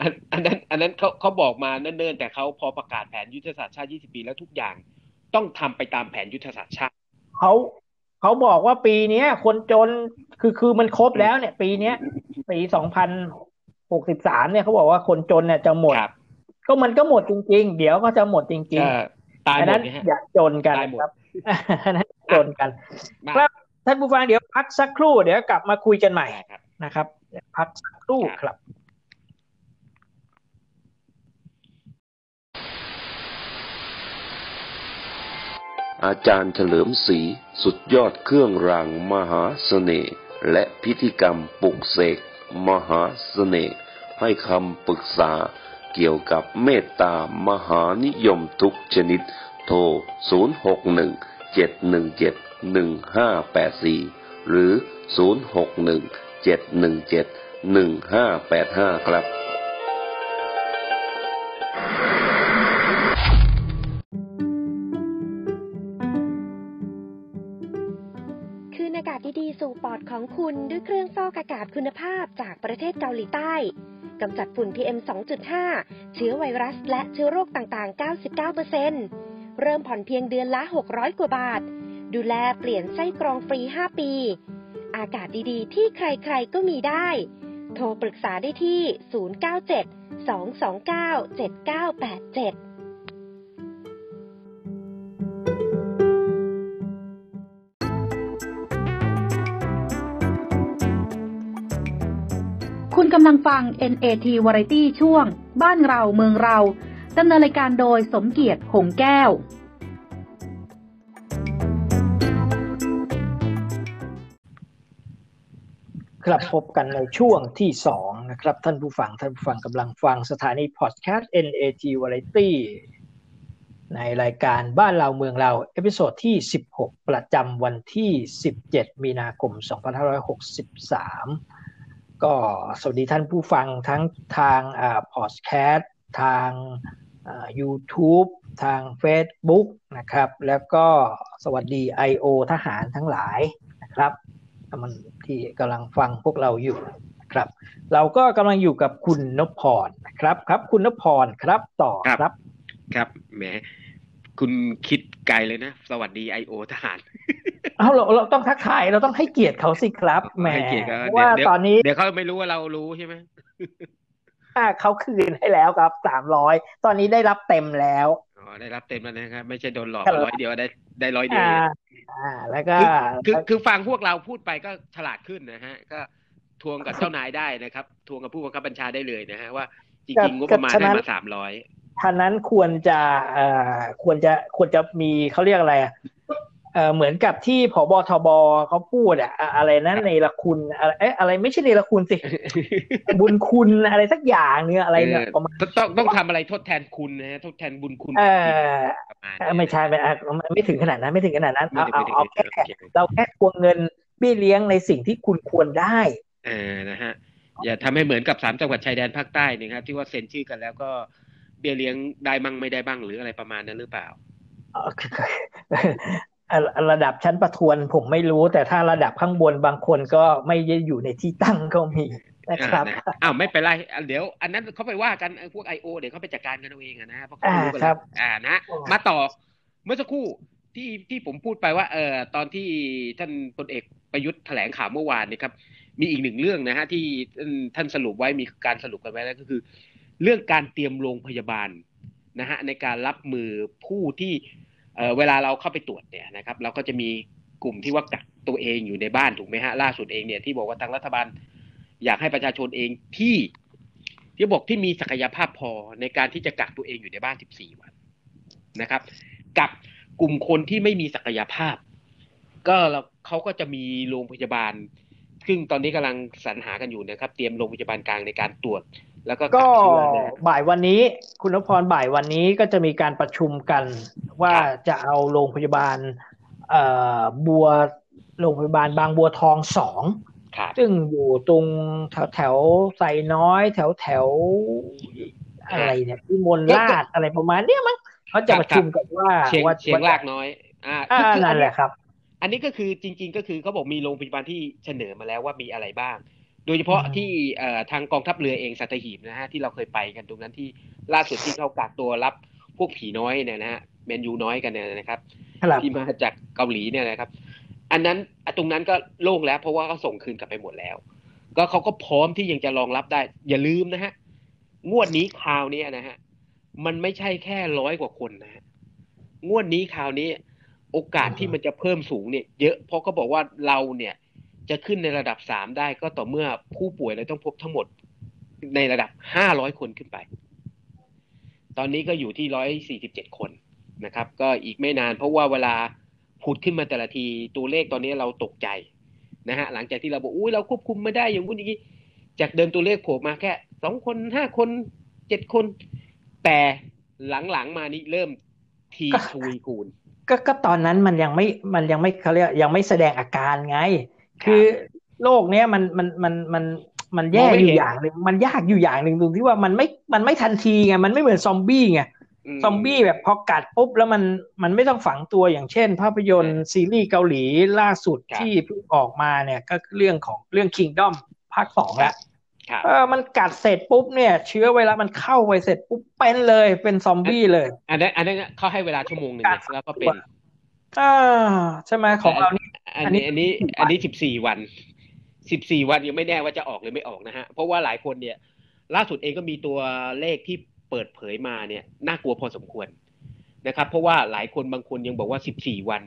อันอันนั้นอันนั้นเขาเขาบอกมาเนิ่นๆแต่เขาพอประกาศแผนยุทธศาสตร์ชาติ 20 ปีแล้วทุกอย่างต้องทำไปตามแผนยุทธศาสตร์ชาติเขาเขาบอกว่าปีเนี้ย คนจนคือคือมันครบแล้วเนี่ย ปีเนี้ยปีสองพันหกสิบสามเนี่ยเขาบอกว่าคนจนเนี่ยจะหมด ก็มันก็หมดจริง ๆ เดี๋ยวก็จะหมดจริงๆตายหมดอย่าจนกันครับนั้นจนกันครับท่านผู้ฟังเดี๋ยวพักสักครู่เดี๋ยวกลับมาคุยกันใหม่นะครับ พักสักครู่ครับ อาจารย์เฉลิมศรีสุดยอดเครื่องรางมหาเสน่ห์และพิธีกรรมปลุกเสกมหาเสน่ห์ให้คำปรึกษาเกี่ยวกับเมตตามหานิยมทุกชนิด โทร 0617171584 หรือ 0617171585 ครับ ดีสู่ปอดของคุณด้วยเครื่องฟอกอากาศคุณภาพจากประเทศเกาหลีใต้กำจัดฝุ่น PM 2.5 เชื้อไวรัสและเชื้อโรคต่างๆ 99%เริ่มผ่อนเพียงเดือนละ 600 กว่าบาท ดูแลเปลี่ยนไส้กรองฟรี 5 ปี อากาศดีๆ ที่ใครๆ ก็มีได้ โทรปรึกษาได้ที่ 097 229 7987ำลังฟัง NAT Variety ช่วง บ้านเราเมืองเราดำเนินรายการโดยสมเกียรติหงแก้ว ครับพบกันในช่วงที่สองนะครับ ท่านผู้ฟังท่านผู้ฟังกำลังฟังสถานีพอดแคสต์ NAT Variety ในรายการบ้านเราเมืองเรา episode ที่ 16 ประจำวันที่ 17 มีนาคม 2563 ก็สวัสดีท่านผู้ฟังทั้งทางอ่าพอดแคสต์ทางอ่า YouTube ทาง Facebook นะครับ แล้วก็สวัสดี I.O. ทหารทั้งหลายนะครับมันที่กำลังฟังพวกเราอยู่ครับ เราก็กำลังอยู่กับคุณนพพรนะครับครับ คุณนพพรครับต่อครับ ครับแหมคุณคิดไกลเลยนะ สวัสดีไอโอทหาร เอาเราเราต้องทักทายเราต้องให้เกียรติเขาสิครับแหมว่าตอนนี้เดี๋ยวเขาไม่รู้ว่าเรารู้ใช่ไหมเขาคืนให้แล้วครับสามร้อยตอนนี้ได้รับเต็มแล้วอ๋อได้รับเต็มแล้วนะครับ ไม่ใช่โดนหลอกร้อยเดียวได้ได้ร้อยเดียวอ่า แล้วก็คือคือฟังพวกเราพูดไปก็ฉลาดขึ้นนะฮะ ก็ทวงกับเจ้านายได้นะครับ ทวงกับผู้บังคับบัญชาได้เลยนะฮะว่าจริงๆงบประมาณให้มาสามร้อยท่านั้นควรจะเอ่อควรจะควรจะมีเขาเรียกอะไรอะ เออเหมือนกับที่ผบทบเขาพูดอะอะไรนั้นในละคุณอะไรเอ๊ะอะไรไม่ใช่ในละคุณสิ บุญคุณอะไรสักอย่างเนี่ยอะไรเนี่ยประมาณต้องต้องทำอะไรทดแทนคุณนะทดแทนบุญคุณเออไม่ใช่ไม่ไม่ถึงขนาดนั้นไม่ถึงขนาดนั้นเอาเอาเอาแค่เราแค่ควงเงินเบี้ยเลี้ยงในสิ่งที่คุณควรได้เออนะฮะอย่าทำให้เหมือนกับสามจังหวัดชายแดนภาคใต้นะครับที่ว่าเซ็นชื่อกันแล้วก็เบี้ยเลี้ยงได้บ้างไม่ได้บ้างหรืออะไรประมาณนั้นหรือเปล่า ระดับชั้นประทวนผมไม่รู้ แต่ถ้าระดับข้างบนบางคนก็ไม่ได้อยู่ในที่ตั้งก็มีนะครับอ้าวไม่เป็นไร เดี๋ยว อันนั้นเขาไปว่ากันพวกไอโอเดี๋ยวเขาไปจัดการกันเอาเองนะเพราะเขารู้กันแล้วอ่านะ มาต่อเมื่อสักครู่ที่ที่ผมพูดไปว่าเออตอนที่ท่านพลเอกประยุทธ์แถลงข่าวเมื่อวานนี่ครับ มีอีกหนึ่งเรื่องนะฮะที่ท่านสรุปไว้มีการสรุปกันไว้แล้วก็คือ เรื่องการเตรียมโรงพยาบาลนะฮะในการรับมือผู้ที่ เวลาเราเข้าไปตรวจเนี่ยนะครับเราก็จะมีกลุ่มที่ว่ากักตัวเองอยู่ในบ้านถูกไหมฮะล่าสุดเองเนี่ยที่บอกว่าทางรัฐบาลอยากให้ประชาชนเองที่ที่บอกที่มีศักยภาพพอในการที่จะกักตัวเองอยู่ในบ้าน 14 วันนะครับ กับกลุ่มคนที่ไม่มีศักยภาพ ก็เขาก็จะมีโรงพยาบาล ซึ่งตอนนี้กำลังสรรหากันอยู่นะครับ เตรียมโรงพยาบาลกลางในการตรวจ แล้วก็ก็บ่ายวันนี้ คุณนพรบ่ายวันนี้ก็จะมีการประชุมกัน ว่าจะเอาโรงพยาบาลเอ่อบัวโรงพยาบาลบางบัวทองสองซึ่งอยู่ตรงแถวแถวใส่น้อย แถวแถวอะไรเนี่ยพิมลลาดอะไรประมาณเนี้ยมั้งเขาจะประชุมกันว่าว่าเชียงลากน้อย อ่านั่นแหละครับ อันนี้ก็คือจริง ๆ ก็คือเขาบอกมีโรงพยาบาลที่เสนอมาแล้วว่ามีอะไรบ้าง โดยเฉพาะที่ทางกองทัพเรือเองสัตหีบนะฮะที่เราเคยไปกันตรงนั้นที่ล่าสุดที่เขากักตัวรับพวกผีน้อยเนี่ยนะฮะแมนยูน้อยกันเนี่ยนะครับที่มาจากเกาหลีเนี่ยนะครับ อันนั้นตรงนั้นก็โล่งแล้ว เพราะว่าเขาส่งคืนกลับไปหมดแล้ว ก็เขาก็พร้อมที่ยังจะรองรับได้ อย่าลืมนะฮะงวดนี้คราวนี้นะฮะมันไม่ใช่แค่ร้อยกว่าคนนะฮะงวดนี้คราวนี้ โอกาสที่มันจะเพิ่มสูงเนี่ย เยอะเพราะเขาบอกว่าเราเนี่ย จะขึ้นในระดับสามได้ก็ต่อเมื่อผู้ป่วยเราต้องพบทั้งหมดในระดับห้าร้อยคนขึ้นไป ตอนนี้ก็อยู่ที่ร้อยสี่สิบเจ็ดคนนะครับ ก็อีกไม่นานเพราะว่าเวลาผุดขึ้นมาแต่ละทีตัวเลขตอนนี้เราตกใจนะฮะหลังจากที่เราบอกอุ้ยเราควบคุมไม่ได้อย่างนู้นอย่างนี้จากเดิมตัวเลขโผล่มาแค่สองคนห้าคนเจ็ดคน แต่หลังๆมานี้เริ่มทีทวีคูณก็ก็ตอนนั้นมันยังไม่มันยังไม่เขาเรียกยังไม่แสดงอาการไง คือโลกเนี้ยมันมันมันมันมันแย่อยู่อย่างหนึ่งมันยากอยู่อย่างหนึ่งตรงที่ว่ามันไม่มันไม่ทันทีไงมันไม่เหมือนซอมบี้ไงซอมบี้แบบพอกัดปุ๊บแล้วมันมันไม่ต้องฝังตัวอย่างเช่น ภาพยนตร์ซีรีส์เกาหลีล่าสุดที่เพิ่งออกมาเนี่ยก็เรื่องของเรื่องคิงดอมภาคสองแล้วเออมันกัดเสร็จปุ๊บเนี่ย เชื้อไวรัสมันเข้าไปเสร็จปุ๊บเป็นเลยเป็นซอมบี้เลย อันนี้อันนี้เขาให้เวลาชั่วโมงหนึ่งแล้วก็เป็น อ่าใช่ไหมของเรานี่อันนี้อันนี้ อันนี้สิบสี่วันสิบสี่วันยังไม่แน่ว่าจะออกหรือไม่ออกนะฮะ เพราะว่าหลายคนเนี่ย ล่าสุดเองก็มีตัวเลขที่เปิดเผยมาเนี่ย น่ากลัวพอสมควรนะครับ เพราะว่าหลายคนบางคนยังบอกว่าสิบสี่วัน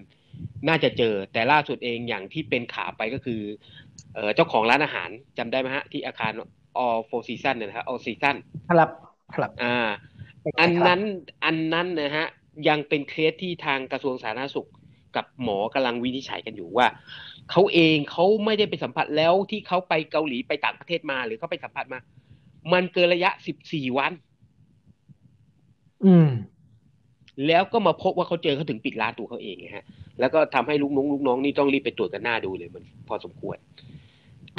น่าจะเจอ แต่ล่าสุดเองอย่างที่เป็นข่าวไปก็คือเเจ้าของร้านอาหารจำได้ไหมฮะ ที่อาคาร all four season นะฮะ all season ครับครับ อ่า อันนั้นอันนั้นนะฮะ ยังเป็นเคสที่ทางกระทรวงสาธารณสุขกับหมอกำลังวินิจฉัยกันอยู่ว่าเขาเองเขาไม่ได้ไปสัมผัสแล้วที่เขาไปเกาหลีไปต่างประเทศมา หรือเขาไปสัมผัสมา มันเกินระยะสิบสี่วัน อืม แล้วก็มาพบว่าเขาเจอเขาถึงปิดร้านตัวเขาเองฮะ แล้วก็ทำให้ลูกน้องลูกน้องนี่ต้องรีบไปตรวจกันหน้าดูเลยมัน พอสมควร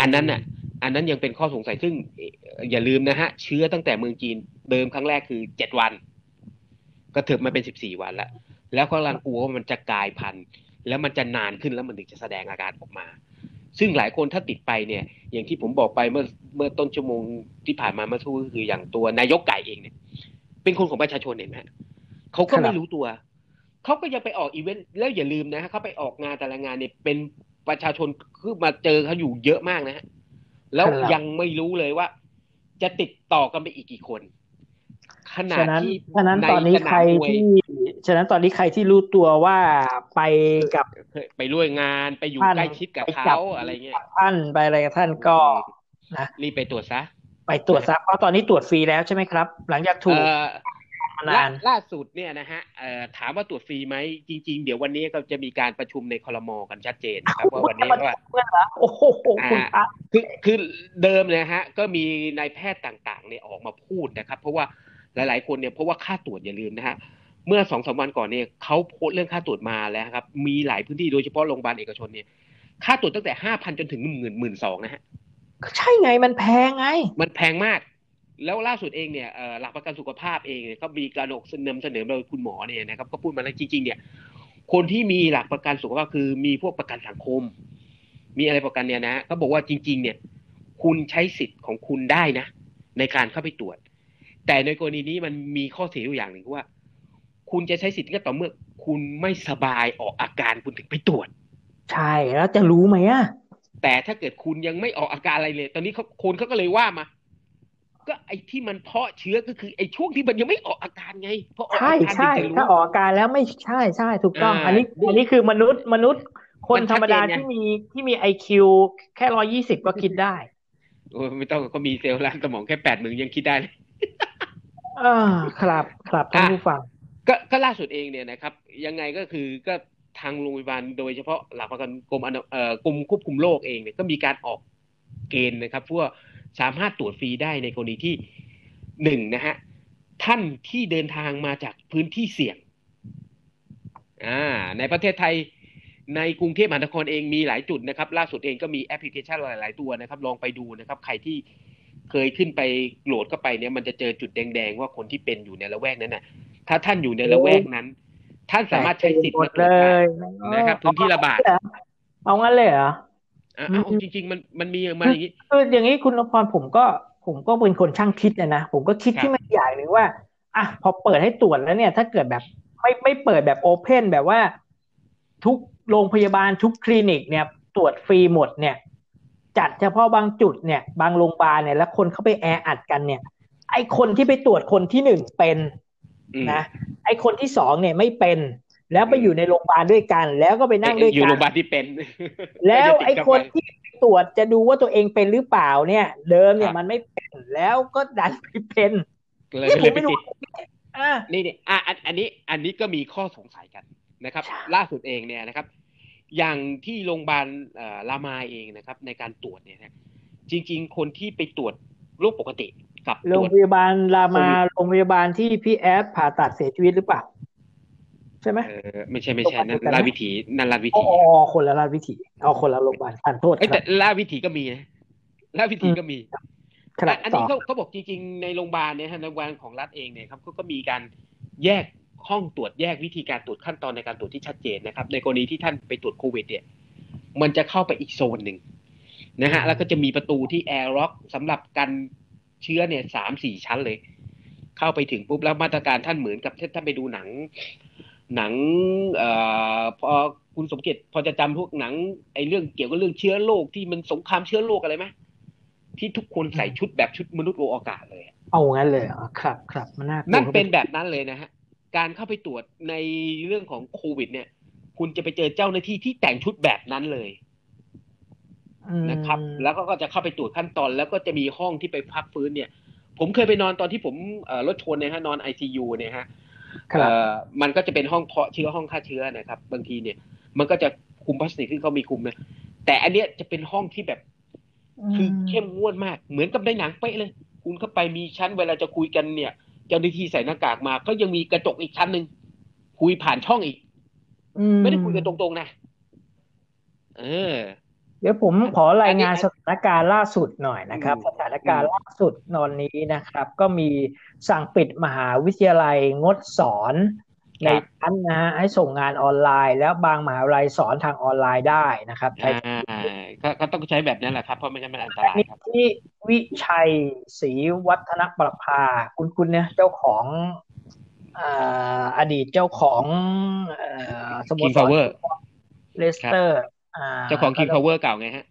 อันนั้นน่ะ อันนั้นยังเป็นข้อสงสัยซึ่งอย่าลืมนะฮะ เชื้อตั้งแต่เมืองจีนเดิมครั้งแรกคือเจ็ดวัน ก็ถึงมาเป็นสิบสี่วันแล้ว แล้วก็กำลังกลัวว่ามันจะกลายพันธุ์ แล้วมันจะนานขึ้นแล้วมันถึงจะแสดงอาการออกมา ซึ่งหลายคนถ้าติดไปเนี่ย อย่างที่ผมบอกไปเมื่อเมื่อต้นชั่วโมงที่ผ่านมาเมื่อสักครู่คืออย่างตัวนายกไก่เองเนี่ย เป็นคนของประชาชนเห็นไหมเขาก็ไม่รู้ตัว เขาก็ยังไปออกอีเวนต์แล้วอย่าลืมนะเขาไปออกงานแต่ละงานเนี่ยเป็นประชาชนคือมาเจอเขาอยู่เยอะมากนะฮะแล้วยังไม่รู้เลยว่า จะติดต่อกันไปอีกกี่คน ขนาดที่ฉะนั้นตอนนี้ใครที่ฉะนั้นตอนนี้ใครที่รู้ตัวว่าไปกับไปร่วมงานไปอยู่ใกล้ชิดกับเขาอะไรเงี้ยท่านไปอะไรกับท่านก็นะรีบไปตรวจซะ ไปตรวจซะเพราะตอนนี้ตรวจฟรีแล้วใช่ไหมครับ หลังจากถูกเอ่อมาล่านานล่าสุดเนี่ยนะฮะเอ่อถามว่าตรวจฟรีไหมจริง ๆ เดี๋ยววันนี้ก็จะมีการประชุมในคลมกันชัดเจนนะครับว่าวันนี้ว่าเพื่อนเหรอโอ้โหคุณพระคือคือเดิมเนี่ยฮะ ก็มีนายแพทย์ต่างๆเนี่ยออกมาพูดนะครับ เพราะว่า หลายๆคนเนี่ยเพราะว่าค่าตรวจอย่าลืมนะฮะเมื่อสองสามวันก่อนเนี่ยเขาโพสต์เรื่องค่าตรวจมาแล้วครับ มีหลายพื้นที่โดยเฉพาะโรงพยาบาลเอกชนเนี่ยค่าตรวจตั้งแต่ห้าพันจนถึงหมื่นหมื่นสองนะฮะใช่ไงมันแพงไง มันแพงมาก แล้วล่าสุดเองเนี่ยเอ่อหลักประกันสุขภาพเองเนี่ยก็มีการอกนำเสนอโดยคุณหมอเนี่ยนะครับก็พูดมาแล้วจริง ๆ เนี่ย คนที่มีหลักประกันสุขภาพคือมีพวกประกันสังคม มีอะไรประกันเนี่ยนะเขาบอกว่าจริง ๆ เนี่ย คุณใช้สิทธิ์ของคุณได้นะ ในการเข้าไปตรวจ แต่ในกรณีนี้มันมีข้อเสียอยู่อย่างหนึ่งว่า คุณจะใช้สิทธิ์ก็ต่อเมื่อ คุณไม่สบายออกอาการคุณถึงไปตรวจ ใช่แล้วจะรู้ไหมอะแต่ถ้าเกิดคุณยังไม่ออกอาการอะไรเลย ตอนนี้เขาคนเขาก็เลยว่ามา ก็ไอ้ที่มันเพาะเชื้อก็คือไอ้ช่วงที่มันยังไม่ออกอาการไงเพราะออกใช่อาการใช่ถึงจะรู้ถ้าออกอาการแล้วไม่ใช่ใช่ถูกต้องอ่าอันนี้อันนี้คือมนุษย์มนุษย์คนมันธรรมดาชัดเจนไงที่มีที่มีไอคิวแค่ร้อยี่สิบก็คิดได้ โอ้ยไม่ต้องก็มีเซลล์ล้างสมองแค่แปดหมื่นยังคิดได้เลย เออครับครับท่านผู้ฟังก็ก็ล่าสุดเองเนี่ยนะครับ ยังไงก็คือก็ทางโรงพยาบาลโดยเฉพาะหลักประกันกรมอนาเอ่อกรมควบคุมโรคเองเนี่ยก็มีการออกเกณฑ์นะครับเพื่อสามารถตรวจฟรีได้ในกรณีที่หนึ่งนะฮะท่านที่เดินทางมาจากพื้นที่เสี่ยงอ่าในประเทศไทยในกรุงเทพมหานครเองมีหลายจุดนะครับ ล่าสุดเองก็มีแอปพลิเคชันหลาย ๆ ตัวนะครับ ลองไปดูนะครับ ใครที่ เคยขึ้นไปโหลดเข้าไปเนี่ยมันจะเจอจุดแดงๆว่าคนที่เป็นอยู่ในละแวกนั้นน่ะ ถ้าท่านอยู่ในละแวกนั้น ท่านสามารถใช้สิทธิ์หมมาดตรวเลจยได้นะครับพื้นที่ระบาดเอางั้นเลยเหรออะเอาจริง ๆ มันมันมีมาอย่างนี้คืออย่างนี้คุณนพรผมก็ผมก็เป็นคนช่างคิดนะนะผมก็คิดครับที่มันอย่างหนึ่งว่าอะพอเปิดให้ตรวจแล้วเนี่ย ถ้าเกิดแบบไม่ไม่เปิดแบบ open แบบว่า ทุกโรงพยาบาลทุกคลินิกเนี่ย ตรวจฟรีหมดเนี่ย จัดเฉพาะบางจุดเนี่ย บางโรงพยาบาลเนี่ยแล้วคนเข้าไปแออัดกันเนี่ย ไอคนที่ไปตรวจคนที่หนึ่งเป็นอืมนะไอคนที่สองเนี่ยไม่เป็น แล้วไปอยู่ในโรงพยาบาลด้วยกัน แล้วก็ไปนั่งด้วยอยู่กัโรงพยาบาลที่เป็น แล้วไม่ด้ไอ้ติดกับคนไปที่ตรวจจะดูว่าตัวเองเป็นหรือเปล่าเนี่ย เดิมเนี่ครับมันไม่เป็นแล้วก็ดันไปเป็นเลยนี่ผเลยมไปไม่รู้ติดอ่านี่นี่อะอันอันนี้ อันนี้ก็มีข้อสงสัยกันนะครับใช่ล่าสุดเองเนี่ยนะครับ อย่างที่โรงพยาบาลเอ่อรามาเองนะครับ ในการตรวจเนี่ยนะจริง ๆ คนที่ไปตรวจโรคปกติกับโรตงรวจพยาบาลรามาโควิดโรงพยาบาลที่พี่แอดผ่าตัดเสียชีวิตหรือเปล่าใช่ไหมเออไม่ใช่ไม่ใช่นั่นโรงพยาบาลราชวิถีนั่นราชวิอ๋ถีอคนละราชวิถีเอาคนละโรงพยาบาลทานโทษเอ้ยครัแต่บราชวิถีก็มีนะราชวิถีก็มีครับอันต่นี้อเขาเขาบอกจริง ๆ ในโรงพยาบาลเนี่ยฮะในโรงพยาบาลของรัฐเองเนี่ยครับเขาก็มีการแยก ห้องตรวจแยกวิธีการตรวจขั้นตอนในการตรวจที่ชัดเจนนะครับ ในกรณีที่ท่านไปตรวจโควิดเนี่ยมันจะเข้าไปอีกโซนหนึ่งนะฮะแล้วก็จะมีประตูที่แอร์ล็อกสำหรับกันเชื้อเนี่ยสามสี่ชั้นเลย เข้าไปถึงปุ๊บแล้วมาตรการท่านเหมือนกับที่ท่านไปดูหนัง หนังเอ่อพอคุณสมเกียรติพอจะจำพวกหนังไอ้เรื่องเกี่ยวกับเรื่องเชื้อโรคที่มันสงครามเชื้อโรคอะไรไหมที่ทุกคนใส่ชุดแบบชุดมนุษย์โลอากาศเลยอะเอางั้นเลยเหรอครับครับมันน่ากลัวนั่นเป็นแบบนั้นเลยนะฮะ การเข้าไปตรวจในเรื่องของโควิด เนี่ย คุณจะไปเจอเจ้าหน้าที่ที่แต่งชุดแบบนั้นเลยอืมนะครับ แล้วก็จะเข้าไปตรวจขั้นตอน แล้วก็จะมีห้องที่ไปพักฟื้นเนี่ย ผมเคยไปนอนตอนที่ผมเอ่อรถชนเนี่ยฮะนอนไอซียูเนี่ยฮะครับเอ่อมันก็จะเป็นห้องเพาะเชื้อห้องฆ่าเชื้อนะครับ บางทีเนี่ย มันก็จะคุมพลาสติกที่เขามีคุมนะแต่อันเนี้ยจะเป็นห้องที่แบบคือเข้มงวดมาก เหมือนกับในหนังเป๊ะเลย คุณเข้าไปมีชั้นเวลาจะคุยกันเนี่ย เจ้าหน้าที่ใส่หน้ากากมา ก็ยังมีกระจกอีกชั้นหนึ่งคุยผ่านช่องอีกอืไม่ได้คุยกันตรงๆนะเออ เดี๋ยวผมขอรายงานอันนี้สถานการณ์ล่าสุดหน่อยนะครับอืมสถานการณ์ล่าสุดนอนนี้นะครับ ก็มีสั่งปิดมหาวิทยาลัยงดสอน ในชั้นนะฮะให้ส่งงานออนไลน์ แล้วบางมหาวิทยาลัยสอนทางออนไลน์ได้นะครับใช้อ่าก็ก็ต้องใช้แบบนั้นแหละครับเพราะไม่งั้นมันอันตรายนี่ครับที่วิชัยศรีวัฒนประภาคุณคุณเนี่ยเจ้าของอ่าอดีตเจ้าของเอ่อสโม King สร Power เลสเตอร์อ่าเจ้าของ King Power เก่าไงฮะ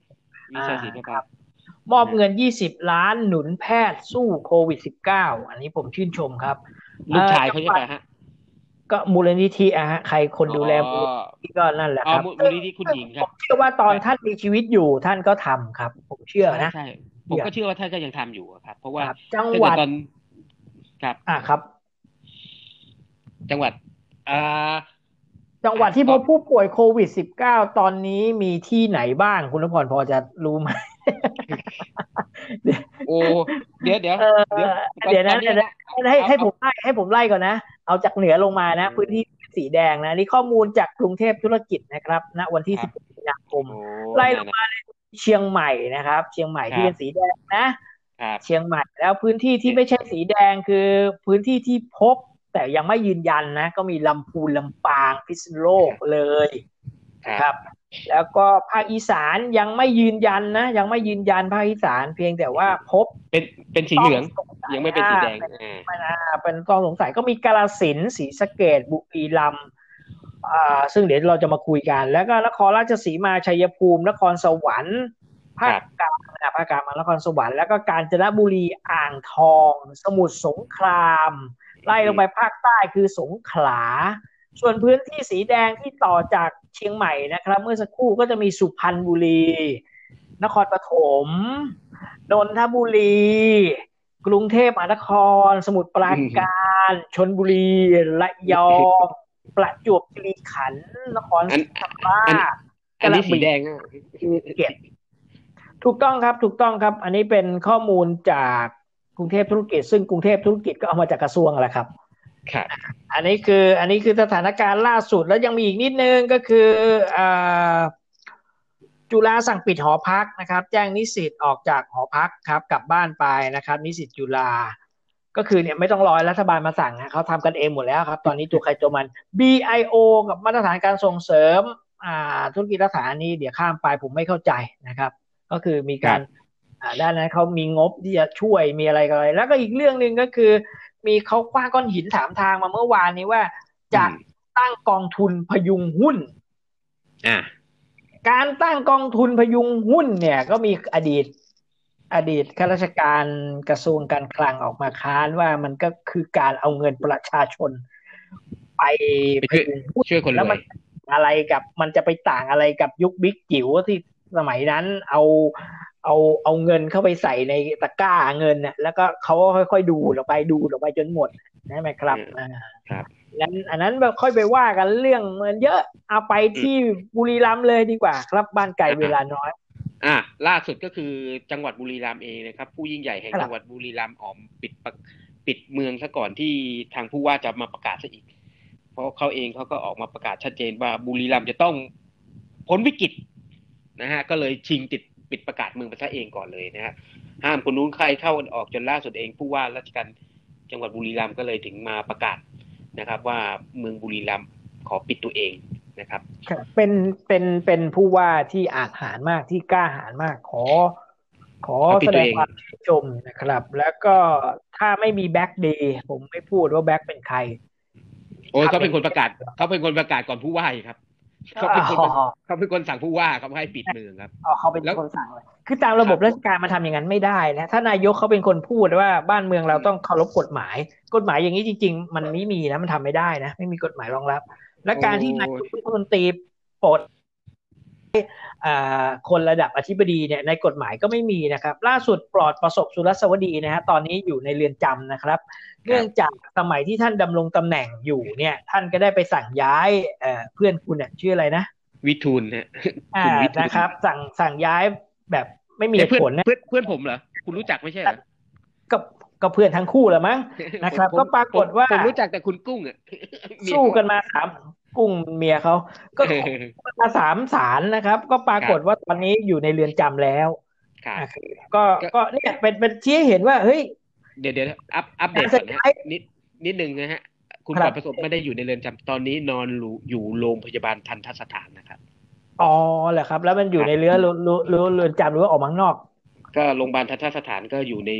มีชัยศรีประภามอบเงิน 20 ล้านหนุนแพทย์สู้โควิด -19 อันนี้ผมชื่นชมครับ ลูกชายเขาใช่ไหมฮะ ก็มูลนิธิอะฮะใครคนดูแลมูลอ๋อนิธิก็นั่นแหละอ๋อครับมูลนิธิคุณหญิงคผรับมเชื่อว่าตอนท่านมีชีวิตอยู่ท่านก็ทำครับ ผมเชื่อนะใช่ผมก็เชื่อว่าท่านก็ยังทำอยู่ครับ เพราะว่าครับจังหวัดตอนครับ อ่าครับ จังหวัดอ่าจังหวัดที่พบผู้ป่วยโควิด -19 ตอนนี้มีที่ไหนบ้างคุณนพรพอจะรู้ไหมโอ้เดี๋ยวเดี๋ยวเออเดี๋ยวเดี๋ยวนะตอเดี๋ยวนะให้ให้ผมไล่ให้ผมไล่ก่อนนะ เอาจากเหนือลงมานะ พื้นที่สีแดงนะนี่ข้อมูลจากกรุงเทพธุรกิจนะครับณวันที่ 10มีนาคมโอ้ไล่ลงมาเชียงใหม่นะครับ เชียงใหม่ที่เป็นสีแดงนะครับเชียงใหม่แล้วพื้นที่ที่ไม่ใช่สีแดงคือพื้นที่ที่พบแต่ยังไม่ยืนยันนะ ก็มีลำพูนลำปางพิษณุโลกเลยครับครับ แล้วก็ภาคอีสานยังไม่ยืนยันนะ ยังไม่ยืนยันภาคอีสานเพียงแต่ว่าพบเป็นเป็นสีเหลืองต้สสัยังไม่เป็นสีแดงอ่าอ่าอ่าเป็นต้องสงสัยก็มีกาลสินธุ์ศรีสะเกดบุรีรัมย์อ่าซึ่งเดี๋ยวเราจะมาคุยกัน แล้วก็นครราชสีมาชัยภูมิ นครสวรรค์ภาคกลางนะภาคกลางมานครสวรรค์แล้วก็กาญจนบุรีอ่างทอง สมุทรสงคราม ไล่ลงไปภาคใต้คือสงขลา ส่วนพื้นที่สีแดงที่ต่อจากเชียงใหม่นะครับ เมื่อสักครู่ก็จะมีสุพรรณบุรี นครปฐมนนทบุรี กรุงเทพมหานคร สมุทรปราการชนบุรีระยองประจวบคีรีขันธ์นครอันศรีธรรมราอันชอันนี้สีแดงอะภูเก็ตถูกต้องครับถูกต้องครับ อันนี้เป็นข้อมูลจากกรุงเทพธุรกิจ ซึ่งกรุงเทพธุรกิจก็เอามาจากกระทรวงแหละครับ ครับอันนี้คืออันนี้คือสถานการณ์ล่าสุดแล้วยังมีอีกนิดนึงก็คืออ่าจุฬาสั่งปิดหอพักนะครับ แจ้งนิสิตออกจากหอพักครับ กลับบ้านไปนะครับ นิสิตจุฬาก็คือเนี่ยไม่ต้องรอให้รัฐบาลมาสั่งนะเขาทำกันเองหมดแล้วครับ ตอนนี้ตัวใครตัวมัน BIO กับมาตรฐานการส่งเสริม อ่า ธุรกิจรัฐฐานนี้เดี๋ยวข้ามไปผมไม่เข้าใจนะครับ ก็คือมีการอ่าด้านนั้นเขามีงบที่จะช่วยมีอะไรกันอะไรแล้วก็อีกเรื่องหนึ่งก็คือ มีเขาคว้างก้อนหินถามทางมาเมื่อวานนี้ว่าจะอืมตั้งกองทุนพยุงหุ้นอ่าการตั้งกองทุนพยุงหุ้นเนี่ย ก็มีอดีต อดีตข้าราชการกระทรวงการคลังออกมาค้านว่ามันก็คือการเอาเงินประชาชน ไปไปพช่วยยุงหุ้นช่วยคนรแล้ววมันยอะไรกับมันจะไปต่างอะไรกับยุคบิ๊กจิ๋วที่สมัยนั้นเอา เอาเอาเงินเข้าไปใส่ในตะกร้าเงินน่ะแล้วก็เขาก็ค่อยๆดูดออกไปดูดออกไปจนหมดใช่ไหมครับอืมอ่าครับงั้นอันนั้นแบบค่อยไปว่ากันเรื่องเงินเยอะเอาไปที่บุรีรัมย์เลยดีกว่า ครับบ้านไก่เวลาน้อย อ่าล่าสุดก็คือจังหวัดบุรีรัมย์เองนะครับ ผู้ยิ่งใหญ่แห่งครับจังหวัดบุรีรัมย์ออกปิดประปิดเมืองซะก่อนที่ทางผู้ว่าจะมาประกาศซะอีก เพราะเขาเองเขาก็ออกมาประกาศชัดเจนว่าบุรีรัมย์จะต้องพ้นวิกฤตนะฮะก็เลยชิงติด ปิดประกาศเมืองไปซะเองก่อนเลยนะฮะห้ามคนนู้นใครเข้าออกจนล่าสุดเองผู้ว่าราชการจังหวัดบุรีรัมย์ก็เลยถึงมาประกาศนะครับ ว่าเมืองบุรีรัมย์ขอปิดตัวเองนะครับครับเป็นเป็นเป็นผู้ว่าที่อาจหารมากที่กล้าหาญมากขอ ขอขอปิดแสตัดวงเองความชื่นชมนะครับ แล้วก็ถ้าไม่มีแบ็กเดย์ผมไม่พูดว่าแบ็กเป็นใคร โอ้ยครับเขาเป็นคนประกาศเขาเป็นคนประกาศก่อนผู้ว่าอีกครับ เขาเป็นคนอ๋อเขาเป็นคนสั่งผู้ว่าเขาให้ปิดเมืองครับอ๋อเขาเป็นแล้วคนสั่งเลยคือตามระบบราชการมาทำอย่างนั้นไม่ได้นะถ้านายกเขาเป็นคนพูดว่าบ้านเมืองเราต้องเคารพกฎหมาย กฎหมายอย่างนี้จริง ๆ มันไม่มีนะมันทำไม่ได้นะ ไม่มีกฎหมายรองรับ และการที่นายกรัฐมนตรีปลดอ่า คนระดับอธิบดีเนี่ยในกฎหมายก็ไม่มีนะครับ ล่าสุดปลอดประสบสุรสวดีนะฮะตอนนี้อยู่ในเรือนจำนะครับ เนื่องจากสมัยที่ท่านดำรงตำแหน่งอยู่เนี่ยท่านก็ได้ไปสั่งย้ายเอ่อเพื่อนคุณเนี่ยชื่ออะไรนะวิทูลฮะอ่าคุณวิทูลนะครับ สั่งสั่งย้ายแบบไม่มีเหเอ้ยตุเพื่อนผลนะเพื่อนเพื่อนผมเหรอคุณรู้จักไม่ใช่เหรอก็ก็เพื่อนทั้งคู่แหละมั้งนะครับผมก็ปรากฏว่าผมผมรู้จักแต่คุณกุ้งอะสู้กันมาสาม กุ้งเมียเขาก็เออมาสามศาลนะครับ ก็ปรากฏว่าตอนนี้อยู่ในเรือนจำแล้วครับอะก็ก็เนี่ยเป็นเป็นชี้ให้เห็นว่าเฮ้ย เดี๋ยวเดี๋ยวอัปอัปเดตการก่อนนะใช้นิดนิดนึงนะฮะ คุณครับปลอดประสบไม่ได้อยู่ในเรือนจำตอนนี้นอนอยู่อยู่โรงพยาบาลทันทสถานนะครับอ๋อเหรอครับ แล้วมันอยู่ในเรือเรือเรือเรือเรือนจำหรือว่าออกมาข้างนอก ก็โรงพยาบาลทันทสถานก็อยู่ใน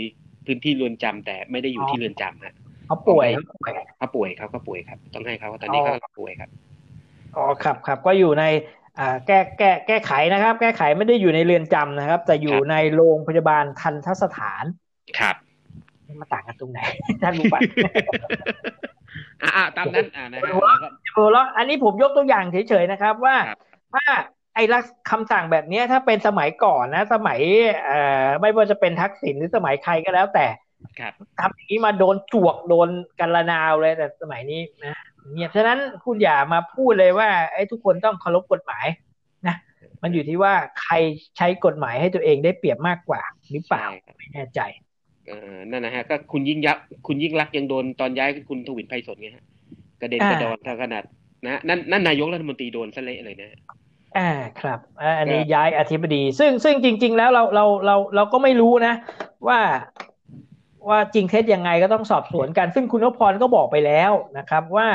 พื้นที่เรือนจำแต่ไม่ได้อยู่อ๋อที่เรือนจำฮะ เขาป่วยเขาป่วยเขาก็ป่วยครับ ต้องให้เขาตอนนี้อ๋อเขาป่วยครับอ๋อครับครับก็อยู่ในอ่าแก้แก้แก้ไขนะครับ แก้ไขไม่ได้อยู่ในเรือนจำนะครับ แต่อยู่ครับในโรงพยาบาลทันทสถานครับมาต่างกันตรงไหนท่านรู้ปะอ่าตามนั้นอ่านะฮะหัวเราก็เออแล้วอันนี้ผมยกตัวอย่างเฉยๆนะครับ ว่าครับถ้าไอ้ลักคำสั่งแบบเนี้ยถ้าเป็นสมัยก่อนนะ สมัยเอ่อไม่ว่าจะเป็นทักษิณหรือสมัยใครก็แล้วแต่ครับ ทำอย่างนี้มาโดนจวกโดนกันละนาวเลยแต่สมัยนี้นะเนี่ยฉะนั้นคุณอย่ามาพูดเลยว่าไอ้ทุกคนต้องเคารพกฎหมายนะมันอยู่ที่ว่าใครใช้กฎหมายให้ตัวเองได้เปรียบมากกว่าหรือเปล่าใช่ครับไม่แน่ใจเออนั่นนะฮะ ก็คุณยิ่งยักษ์คุณยิ่งรักษณ์ยังโดนตอนย้ายคุณทวินไพศาลไงฮะกระเด็นอ่ากระดอนเท่าขนาดนะนั่นนั่นนายกรัฐมนตรีโดนซะเละเลยนะฮะอ่าครับอ่าอันนี้ก็ย้ายอธิบดี ซึ่งซึ่งจริง ๆ แล้วเราเราเราเราก็ไม่รู้นะ ว่า ว่าจริงเท็จยังไงก็ต้องสอบสวนกัน ซึ่งคุณนพพรก็บอกไปแล้วนะครับ ว่า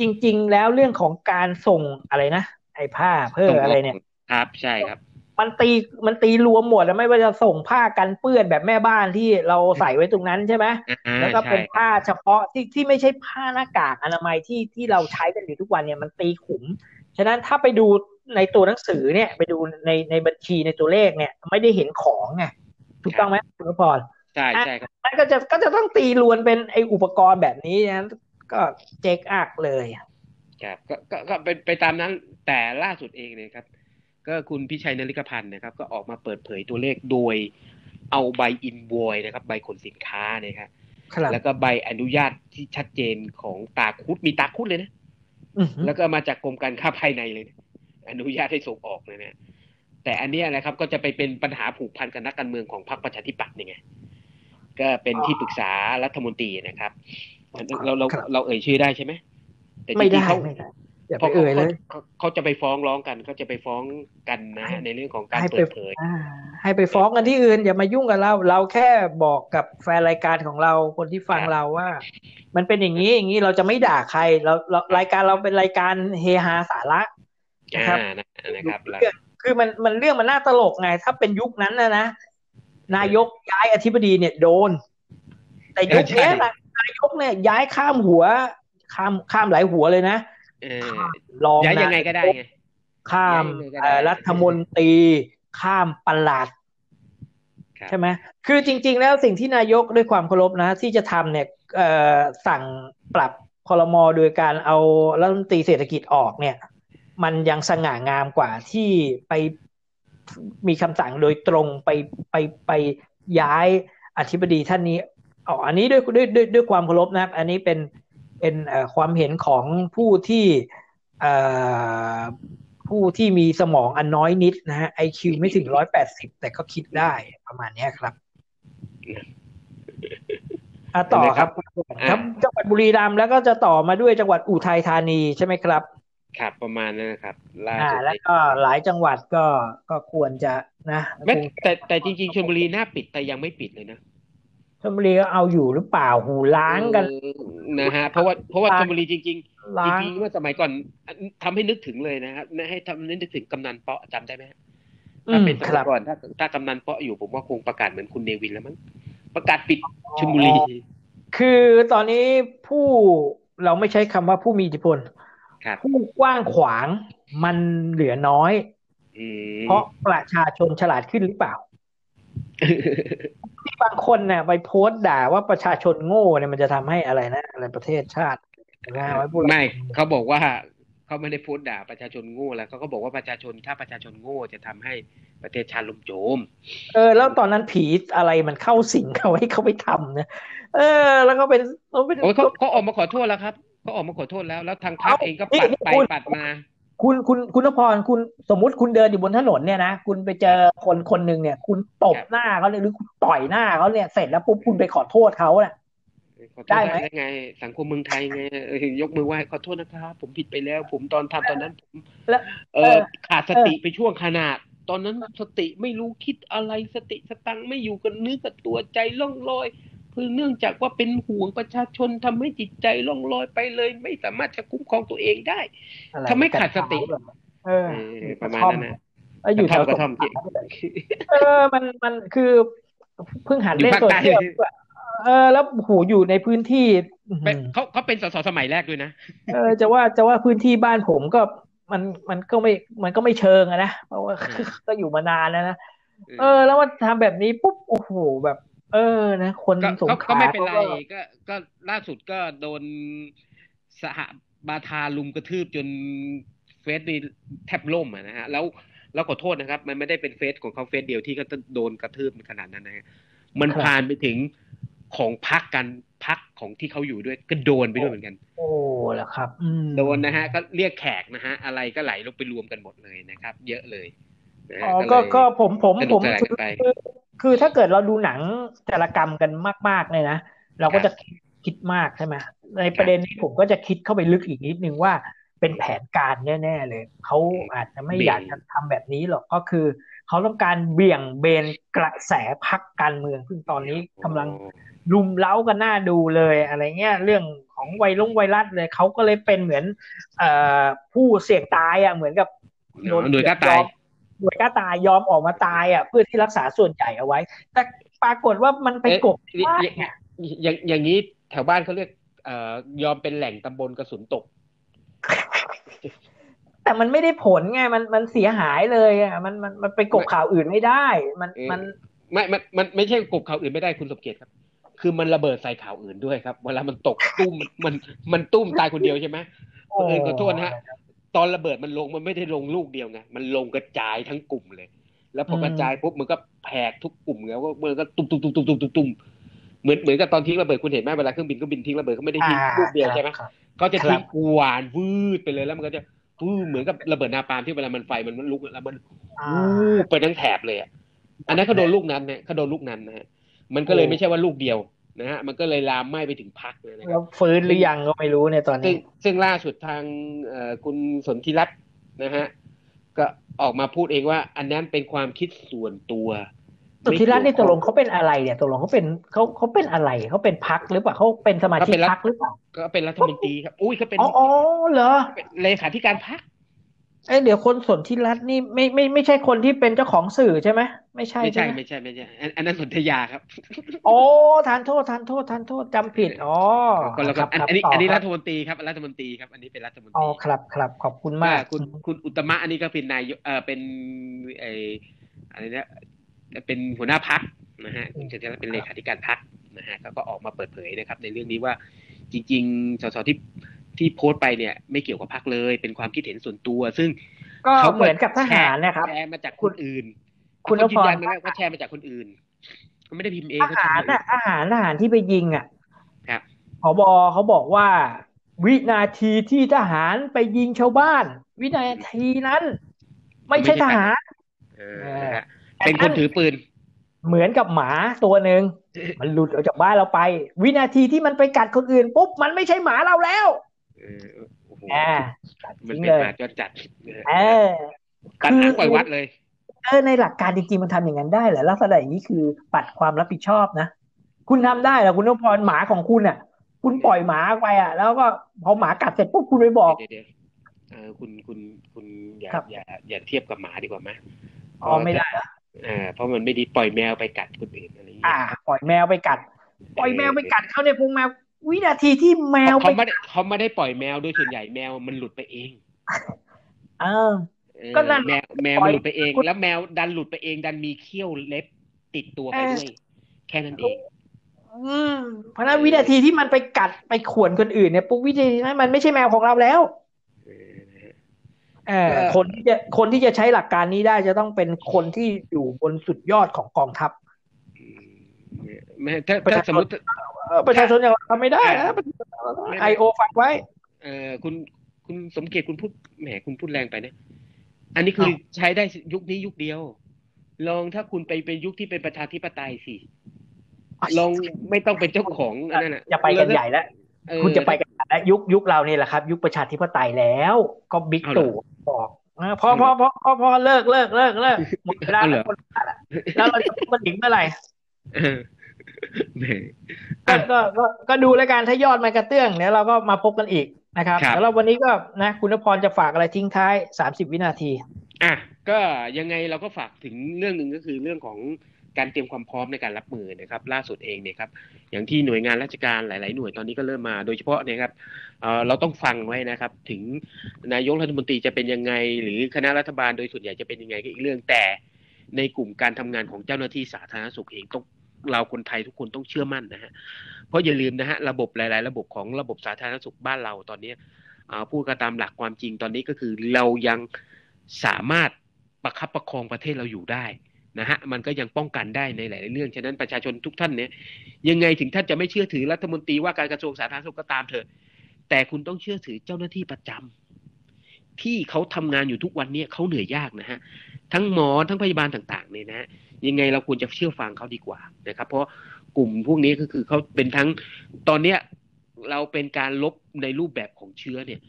จริง ๆ แล้วเรื่องของการส่งอะไรนะไอ้ผ้าเพื่ออะไรเนี่ยครับใช่ครับ มันตีมันตีรวมหมดแล้วไม่ว่าจะส่งผ้ากันเปื้อนแบบแม่บ้านที่เราใส่ไว้ตรงนั้นใช่ไหมอ่าแล้วก็ใช่เป็นผ้าเฉพาะที่ที่ไม่ใช่ผ้าหน้ากากอนามัยที่ที่เราใช้กันอยู่ทุกวันเนี่ยมันตีขุมฉะนั้นถ้าไปดูในตัวหนังสือเนี่ย ไปดูในในบัญชีในตัวเลขเนี่ย ไม่ได้เห็นของไงถูกต้องไหมคุณนพพร ใช่ใช่ครับนั่นก็จะก็จะต้องตีรวนเป็นไออุปกรณ์แบบนี้นะก็เจ๊กอักเลยครับก็ก็ก็เป็นไปตามนั้นแต่ล่าสุดเองเนี่ยครับ ก็คุณพิชัยนริกพันธ์นะครับ ก็ออกมาเปิดเผยตัวเลขโดยเอาใบอินโวยนะครับ ใบขนสินค้าเนี่ยครับครับแล้วก็ใบอนุญาตที่ชัดเจนของตาคุดมีตาคุดเลยนะอือหือแล้วก็มาจากกรมการค้าภายในเลยนะอนุญาตให้ส่งออกเลยนะแต่อันเนี้ยนะครับก็จะไปเป็นปัญหาผูกพันกับนักการเมืองของพรรคประชาธิปัตย์นี่ไง ก็เป็นที่ปรึกษารัฐมนตรีนะครับ เราเราครับเราเอ่ยชื่อได้ใช่ไหมแต่จไม่ริได้งๆเขาไม่ได้อย่าเพไปราะเอ่ยเลยเขาเขาจะไปฟ้องร้องกันเขาจะไปฟ้องกันนะฮะในเรื่องของการให้เปิไปดเผยอ่าให้ไปฟ้องกันที่อื่น อย่ามายุ่งกับเรา เราแค่บอกกับแฟนรายการของเราคนที่ฟังครับเราว่า มันเป็นอย่างนี้อย่างนี้เราจะไม่ด่าใครเราเรารายการเราเป็นรายการเฮฮาสาระนะครับอ่านะนะครับแล้วเรื่องคือมันมันเรื่องมันน่าตลกไง ถ้าเป็นยุคนั้นนะนะ นายกย้ายอธิบดีเนี่ยโดน แต่ยุคเนี้ยนะนายกเนี่ยย้ายข้ามหัว ข้ามข้ามหลายหัวเลยนะเออรองย้ายยังไงนก็ได้ไงข้ามย้ายยังไงก็ได้เอ่อรัฐมนตรี ข้ามปลัดครับใช่ไหมคือจริง ๆ แล้วสิ่งที่นายกด้วยความเคารพนะ ที่จะทำเนี่ยเอ่อสั่งปรับคอรมอโดยการเอารัฐมนตรีเศรษฐกิจออกเนี่ย มันยังสง่างามกว่าที่ไป มีคำสั่งโดยตรงไปไปไปย้ายอธิบดีท่านนี้อ๋ออันนี้ด้วยด้วยด้วยด้วยความเคารพนะครับอันนี้เป็นเป็นเอ่อความเห็นของผู้ที่เอ่อผู้ที่มีสมองอันน้อยนิดนะฮะ IQ ไม่ถึงร้อยแปดสิบแต่ก็คิดได้ประมาณเนี้ยครับอะต่อครับ ครับจังหวัดบุรีรัมย์แล้วก็จะต่อมาด้วยจังหวัดอุทัยธานีใช่ไหมครับ ครับประมาณนั้นนะครับล่าอ่าสุดแล้วก็หลายจังหวัดก็ก็ควรจะนะแม้คงแต่แต่จริงๆชลบุรีน่าปิดแต่ยังไม่ปิดเลยนะชลบุรีก็เอาอยู่หรือเปล่าหูล้างกันเออนะฮะเพราะว่าเพราะว่าล้างชลบุรีจริงๆล้าจงริงๆเมื่อสมัยก่อนทำให้นึกถึงเลยนะครับให้ทำให้นึกถึงกำนันเปาะจำได้ไหมฮะอืถ้ามเป็นสคมัรัยบก่อนถ้าถ้ากำนันเปาะอยู่ผมว่าคงประกาศเหมือนคุณเนวินแล้วมั้งประกาศปิดชลบุรี คือตอนนี้ผู้เราไม่ใช้คำว่าผู้มีอิทธิพลครับ ผู้กว้างขวางมันเหลือน้อยอืมเพราะประชาชนฉลาดขึ้นหรือเปล่าบางคนเนี่ยไปโพสต์ด่าว่าประชาชนโง่เนี่ยมันจะทำให้อะไรนะอะไรประเทศชาตินะไว้พูดไม่เขาบอกว่าเขาไม่ได้พูดด่าประชาชนโง่แล้วเขาก็บอกว่าประชาชนถ้าประชาชนโง่จะทำให้ประเทศชาติล่มโจม เออ แล้วตอนนั้นผีอะไรมันเข้าสิงเขาให้เขาไปทำเนี่ยเออ แล้วก็เป็นเขาเป็นโอ้ยเขาเขาออกมาขอโทษแล้วครับ เขาออกมาขอโทษแล้ว แล้วทางพรรคเอ้าเองก็นี่ปัดนี่ไปคุณปัดมา คุณคุณคุณนพรคุณสมมุติคุณเดินอยู่บนถนนเนี่ยนะคุณไปเจอคนคนหนึ่งเนี่ย คุณตบหน้าเขาเลยหรือคุณต่อยหน้าเขาเนี่ยเสร็จแล้วปุ๊บคุณไปขอโทษเขาเนี่ยขอโทษได้ไหมได้ไง สังคมเมืองไทยไงเออยกมือไหว้ขอโทษนะครับผมผิดไปแล้ว ผมตอนทำตอนนั้นผมแล้วเอเอออขาดสติไปช่วงขนาด ตอนนั้นสติไม่รู้คิดอะไรสติสตังค์ไม่อยู่กับเนื้อกับตัวใจล่องลอย คือเนื่องจากว่าเป็นห่วงประชาชนทำให้จิตใจล่องลอยไปเลย ไม่สามารถจะคุ้มครองตัวเองได้อะไรทำให้ขาดสติเออเออประมาณนั้นนะแล้วอยู่แถวกระท่อมสงขลาเออมันมันคือเพิ่งหัดอยู่เล่นภาคโซใต้เชียลเออแล้วโหอยู่ในพื้นที่อื้อเป็นหือเขาเขาเป็นสสสมัยแรกด้วยนะเออจะว่าจะว่าพื้นที่บ้านผมก็มันมันก็ไม่มันก็ไม่เชิงอะนะเพราะว่าเออก็อยู่มานานแล้วนะเออ แล้วมันทำแบบนี้ปุ๊บโอ้โหแบบ เออนะคนก็สงก็ขก็ลาไม่เป็นไรขาก็ก็ก็ล่าสุดก็โดนสหบาทาลุมกระทืบจนเฟซนี่แทบล่มอะนะฮะ แล้วแล้วขอโทษนะครับ มันไม่ได้เป็นเฟสของเขาเฟสเดียวที่ก็โดนกระทืบขนาดนั้นนะฮะมันครับผ่านไปถึงของพักกันพักของที่เขาอยู่ด้วยก็โดนไปด้วยเหมือนกัน โอ้แล้วครับอืมโดนนะฮะ ก็เรียกแขกนะฮะ อะไรก็ไหลลงไปรวมกันหมดเลยนะครับ เยอะเลยนะฮะ อ๋อเลยก็ก็ผมผมสนุผกมสนานคืกัอนไปคือคือถ้าเกิดเราดูหนังจารกรรมกันมากๆเนี่ยนะเราก็ครับจะคิดคิดมากใช่ไหมในประเด็นนี้ผมก็จะคิดเข้าไปลึกอีกนิดนึงว่าเป็นแผนการแน่ๆเลยเขาอาจจะไม่อยากจะทำแบบนี้หรอกก็คือเขาต้องการเบี่ยงเบนกระแสพักการเมืองซึ่งตอนนี้กำลังลุมเล้ากันหน้าดูเลยอะไรเงี้ยเรื่องของไวรัสไวรัสเลยเขาก็เลยเป็นเหมือน เอ่อผู้เสี่ยงตายอะเหมือนกับอ๋อหน่วยกล้าตายอม หน่วยกล้าตายยอมออกมาตายอะเพื่อที่รักษาส่วนใหญ่เอาไว้ แต่ปรากฏว่ามันไปกบเอ๊ะว่าอย่างอย่างอย่างนี้แถวบ้านเขาเรียกเอ่อยอมเป็นแหล่งตำบลกระสุนตก แต่มันไม่ได้ผลไงมันมันเสียหายเลยอะมันมันมันไปกบข่าวอื่นไม่ได้ มันเอ๊ะมันไม่มันมันไม่ใช่กบข่าวอื่นไม่ได้คุณสมเกียรติครับ คือมันระเบิดใส่ข่าวอื่นด้วยครับ เวลามันตกตุ้มมันมันตุ้มตายคนเดียวใช่ไหมโอ้เออขอโทษนะฮะ ตอนระเบิดมันลงมันไม่ได้ลงลูกเดียวไงมันลงกระจายทั้งกลุ่มเลย แล้วพอกระจายปุ๊บมันก็แผ่ทุกกลุ่มแล้วก็มันก็ตุ้มตุ้มตุ้มตุ้มตุ้มตุ้มตุ้มเหมือนเหมือนกับตอนทิ้งระเบิดคุณเห็นไหมเวลาเครื่องบินก็บินทิ้งระเบิดเขาไม่ได้ทิ้งอ่าลูกเดียวใช่ไหมครับเขาจะทิ้งครับกวานวืดไปเลยแล้วมันก็จะวืดเหมือนกับระเบิดนาปาล์มที่เวลามันไฟมันลุกแล้วมันอ่าวูบไปทั้งแถบเลยอะอันนั้นเขาโดนลูกนั้นนะเขาโดนลูกนั้นนะฮะมันก็เลยโอ้ไม่ใช่ว่าลูกเดียว นะฮะมันก็เลยลามไหม้ไปถึงพักเลยนะคแล้รับวฟื้นหรือยังก็ไม่รู้ในยตอนซึ่งนี้ ซึ่งล่าสุดทางเอ่อคุณสนธิรัตน์นะฮะก็ออกมาพูดเองว่า อันนั้นเป็นความคิดส่วนตัวสุทธิรัตน์นี่ตกลงไม่เกี่ยวเขาเป็นอะไรเนี่ยตกลงเขาเป็นเขาเขาเป็นอะไรเขาเป็นพักหรือเปล่าเขาเป็นสมาชิกพักหรือเปล่าก็เป็นรัฐมนตรีครับอุ้ยเขาเป็นอ๋ออ๋อเหรอเป็นเลขาธิการพัก เอ้ยเดี๋ยวคนสนธิรัตน์นี่ไม่ไม่ไม่ใช่คนที่เป็นเจ้าของสื่อใช่ไหมไม่ใช่ไม่ใช่ไหมไม่ใช่ไม่ใช่อันอันนั้นสนธยาครับ โอ้ทานโทษทานโทษทานโทษจำผิดอ๋อคนละคครับอันครับอันนี้ต่อันนี้ครับฐมนตรีครับรัฐมนตรีครับ อันนี้เป็นรัฐมนตอ๋อรีครับครับขอบคุณมาก คุณคุณอุตตมะอันนี้ก็เป็นนายกเออเป็นไออะไรนะเป็นหัวหน้าพักนะฮะคุณเฉลิมเป็นเลขาธิการพักนะฮะเขาก็ออกมาเปิดเผยนะครับ ในเรื่องนี้ว่าจริง ๆ สสที่ ที่โพสต์ไปเนี่ยไม่เกี่ยวกับพักเลย เป็นความคิดเห็นส่วนตัว ซึ่งก็เขาเหมือนกับทหารนะครับแชร์มาจากคนอื่น คุณเขายืนยันนพรมาแล้วว่าแชร์มาจากคนอื่นเขาไม่ได้พิมพ์เองทเขาหารทำมาเอน่ะงทหารทหารที่ไปยิงอะครับผบเขาบอกว่า วินาทีที่ทหารไปยิงชาวบ้าน วินาทีนั้น ไม่ใช่ทหารเออนะฮะเป็นคนถือปืน เหมือนกับหมาตัวหนึ่งมันหลุดออกจากบ้านเราไป วินาทีที่มันไปกัดคนอื่นปุ๊บมันไม่ใช่หมาเราแล้ว เออโอ้โหอ่ามันทิ้งเป็นเลยหมาจรจัดเออตัดหางปล่อยวัดเลยเออในหลักการจริงๆมันทำอย่างนั้นได้เหรอลักษณะอย่างนี้คือปัดความรับผิดชอบนะคุณทำได้เหรอคุณนพพรหมาของคุณอะ คุณปล่อยหมาไปอะ แล้วก็พอหมากัดเสร็จปุ๊บคุณไปบอกเดี๋ยวเดี๋ยวเออคุณคุณคุณอย่าครับอย่าอย่าเทียบกับหมาดีกว่าไหมอ๋อไม่ได้เหรอเอ่าเพราะมันไม่ดีปล่อยแมวไปกัดคนอื่นอะไรอย่างเงี้อ่ายปล่อยแมวไปกัด ปล่อยแมวไปกัดเขาในพุงแมว วินาทีที่แมวไปเขาไม่ได้เขาไม่ได้ปล่อยแมวโดยส่วนใหญ่แมวมันหลุดไปเอง เออเออก็นั่นแมวแมวปล่มัอนยหลุดไปเองคุณแล้วแมวดันหลุดไปเอง ดันมีเขี้ยวเล็บติดตัวไปเออด้วยแค่นั้นเองอืมเพราะฉะนั้นวินาทีที่มันไปกัดไปข่วนคนอื่นเนี่ยปุ๊บวินาทีนั้นมันไม่ใช่แมวของเราแล้วเออนะฮะเออเออคนที่จะคนที่จะใช้หลักการนี้ได้จะต้องเป็นคนที่อยู่บนสุดยอดของกองทัพอืมเนี่ยไม่ถ้าประถ้าชาชนสมมติเออ ประชาชนอย่างเราทำไม่ได้นะไม่ไอโอฟังไว้ เออคุณคุณสมเกียรติคุณพูดแหมคุณพูดแรงไปนะอันนี้คือใช้ได้ยุคนี้ยุคเดียว ลองถ้าคุณไปเป็นยุคที่เป็นประชาธิปไตยสิลองไม่ต้องเป็นเจ้าของอันนั้นน่ะอย่าไปกันใหญ่แล้วเออคุณจะไปกันใหญ่แล้วยุคยุคเรานี่แหละครับ ยุคประชาธิปไตยแล้ว ก็บิ๊กเอาเหรอตู่บอกเออพอพอพอพอพอเลิกเลิกเลิกเลิกหมดเวลาเอาเหรแล้อวคนละแล้วเราจะพูดกันอีกเมื่อไหร่เออแหม ก็ก็ก็ก็ดูแล้วกันถ้ายอดมันกระเตื้องเดี๋ยวเราก็มาพบกันอีกนะครับครับแล้ววันนี้ก็นะคุณนพพรจะฝากอะไรทิ้งท้ายสามสิบวินาทีอะก็ยังไงเราก็ฝากถึงเรื่องหนึ่งก็คือเรื่องของการเตรียมความพร้อมในการรับมือนะครับล่าสุดเองเนี่ยครับอย่างที่หน่วยงานราชการหลาย ๆ หน่วยตอนนี้ก็เริ่มมาโดยเฉพาะเนี่ยครับเอ่อเราต้องฟังไว้นะครับ ถึงนายกรัฐมนตรีจะเป็นยังไง หรือคณะรัฐบาลโดยส่วนใหญ่จะเป็นยังไงก็อีกเรื่องแต่ในกลุ่มการทำงานของเจ้าหน้าที่สาธารณสุขเองต้อง เราคนไทยทุกคนต้องเชื่อมั่นนะฮะเพราะอย่าลืมนะฮะระบบหลาย ๆ ระบบของระบบสาธารณสุขบ้านเราตอนนี้พูดกันตามหลักความจริงตอนนี้ก็คือเรายังสามารถประคับประคองประเทศเราอยู่ได้นะฮะมันก็ยังป้องกันได้ในหลาย ๆ เรื่องฉะนั้นประชาชนทุกท่านเนี่ยยังไงถึงท่านจะไม่เชื่อถือรัฐมนตรีว่าการกระทรวงสาธารณสุขก็ตามเถอะแต่คุณต้องเชื่อถือเจ้าหน้าที่ประจำ ที่เขาทำงานอยู่ทุกวันเนี้เขาเหนื่อยยากนะฮะทั้งหมอทั้งพยาบาลต่างๆเนี่ยนะฮะยังไงเราควรจะเชื่อฟังเขาดีกว่านะครับ เพราะกลุ่มพวกนี้ก็คือเขาเป็นทั้งตอนเนี้ยเราเป็นการลบในรูปแบบของเชื้อเนี่ย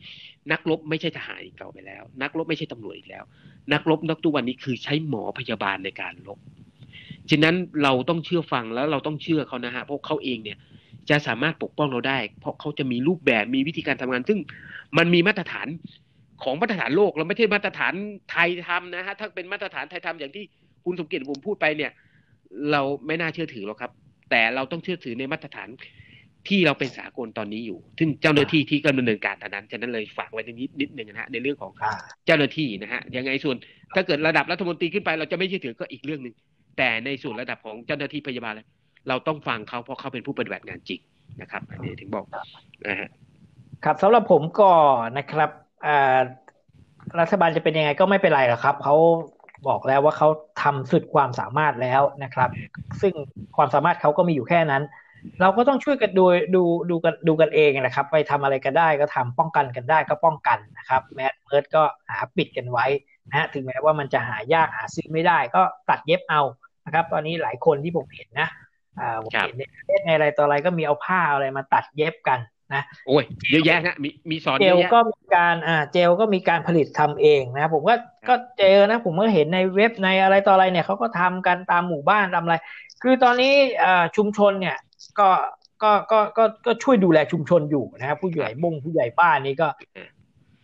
นักรบไม่ใช่ทหารอีกต่อไปแล้ว นักรบไม่ใช่ตำรวจอีกแล้ว นักรบนักทุกวันนี้คือใช้หมอพยาบาลในการรบฉะนั้นเราต้องเชื่อฟังแล้วเราต้องเชื่อเขานะฮะเพราะเขาเองเนี่ยจะสามารถปกป้องเราได้ เพราะเขาจะมีรูปแบบมีวิธีการทำงาน ซึ่งมันมีมาตรฐาน ของมาตรฐานโลกเราไม่ใช่มาตรฐานไทยทำนะฮะถ้าเป็นมาตรฐานไทยทำอย่างที่คุณสมเกียรติผมพูดไปเนี่ย เราไม่น่าเชื่อถือหรอกครับ แต่เราต้องเชื่อถือในมาตรฐานที่เราเป็นสากลตอนนี้อยู่ ซึ่งเจ้าหน้าที่ที่กำลังดำเนินการตอนนั้น ฉะนั้นเลยฝากไว้นิดนิดหนึ่งนะฮะในเรื่องของอ่าเจ้าหน้าที่นะฮะ ยังไงส่วน ถ้าเกิดระดับรัฐมนตรีขึ้นไปเราจะไม่เชื่อถือก็อีกเรื่องหนึ่ง แต่ในส่วนระดับของเจ้าหน้าที่พยาบาลเราต้องฟังเขาเพราะเขาเป็นผู้ปฏิบัติงานจริงนะครับอันนี้ถึงบอกนะฮะ ครับสำหรับผมก็นะครับอ่า รัฐบาลจะเป็นยังไงก็ไม่เป็นไรหรอกครับเขาบอกแล้วว่าเขาทำสุดความสามารถแล้วนะครับ ซึ่งความสามารถเขาก็มีอยู่แค่นั้น เราก็ต้องช่วยกันดูดูดูกันดูกันเองนะครับ ไปทำอะไรกันได้ก็ทำป้องกันกันได้ก็ป้องกันนะครับแมสเมิร์ดก็หาปิดกันไว้นะฮะถึงแม้ว่ามันจะหายากหาซื้อไม่ได้ ก็ตัดเย็บเอานะครับ ตอนนี้หลายคนที่ผมเห็นนะอ่าผมเห็นในเฟซในอะไรต่ออะไรก็มีเอาผ้าอะไรมาตัดเย็บกัน นะโอ้ยเยอะแยะฮะมีมีสอนเจเยลอะแยะก็มีการอ่าเจลก็มีการผลิตทำเองนะผมก็ก็เจอนะ ผมก็เห็นในเว็บในอะไรต่ออะไรเนี่ยเขาก็ทำกันตามหมู่บ้านตามอะไร คือตอนนี้อ่าชุมชนเนี่ยก็ก็ก็ก็ก็ช่วยดูแลชุมชนอยู่นะครับผู้ใหญ่บงผู้ใหญ่บ้านนี่ก็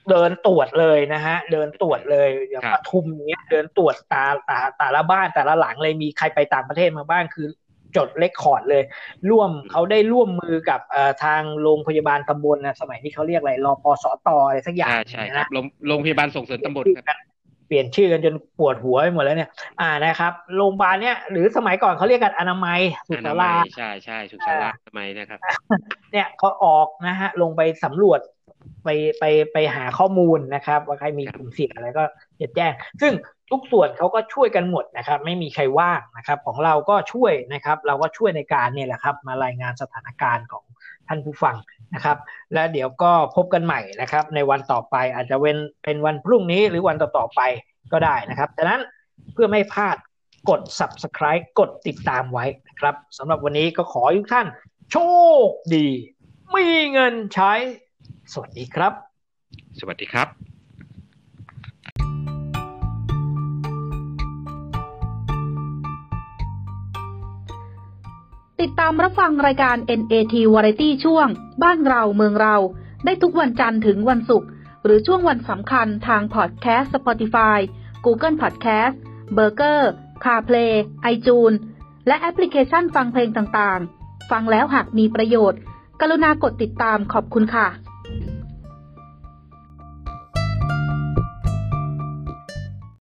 เดินตรวจเลยนะฮะ เดินตรวจเลยอย่างครับปทุมเนี้ยเดินตรวจตาตาแต่ละบ้านแต่ละหลังเลยมีใครไปต่างประเทศมาบ้างคือ จดเลคคอร์ดเลย ร่วมเขาได้ร่วมมือกับเอ่อทางโรงพยาบาลตำบลนะสมัยนี้เขาเรียกอะไรรอปสตอะไรสักอย่างใช่ใช่ครันะบโรงโรงพยาบาลส่งเสริมตำบลครับเปลี่ยนชื่อกันจนปวดหัวไปหมดแล้วเนี่ย อ่านะครับ โรงพยาบาลเนี่ยหรือสมัยก่อนเขาเรียกกันอนามัยสุอขานารามัยใช่ใช่สุขศาลาทำไมยนะครับ เนี่ยเขาออกนะฮะลงไปสำรวจ ไปไปไปหาข้อมูลนะครับ ว่าใครมีกลุ่มเสี่ยงอะไรก็จะแจ้ง ซึ่งทุกส่วนเขาก็ช่วยกันหมดนะครับ ไม่มีใครว่างนะครับ ของเราก็ช่วยนะครับ เราก็ช่วยในการเนี่ยแหละครับ มารายงานสถานการณ์ของท่านผู้ฟังนะครับ และเดี๋ยวก็พบกันใหม่นะครับ ในวันต่อไปอาจจะเป็นเป็นวันพรุ่งนี้หรือวันต่อๆไปก็ได้นะครับดังนั้นเพื่อไม่พลาดกด subscribe กดติดตามไว้นะครับสำหรับวันนี้ก็ขอทุกท่าน โชคดี มีเงินใช้ สวัสดีครับ สวัสดีครับติดตามรับฟังรายการ NAT Variety ช่วง บ้านเราเมืองเรา ได้ทุกวันจันทร์ถึงวันศุกร์หรือช่วงวันสำคัญทางพอดแคสต์ Spotify Google Podcast b u r g e r CarPlay iTunes และแอปพลิเคชันฟังเพลงต่างๆ ฟังแล้วหากมีประโยชน์ กรุณากดติดตามขอบคุณค่ะ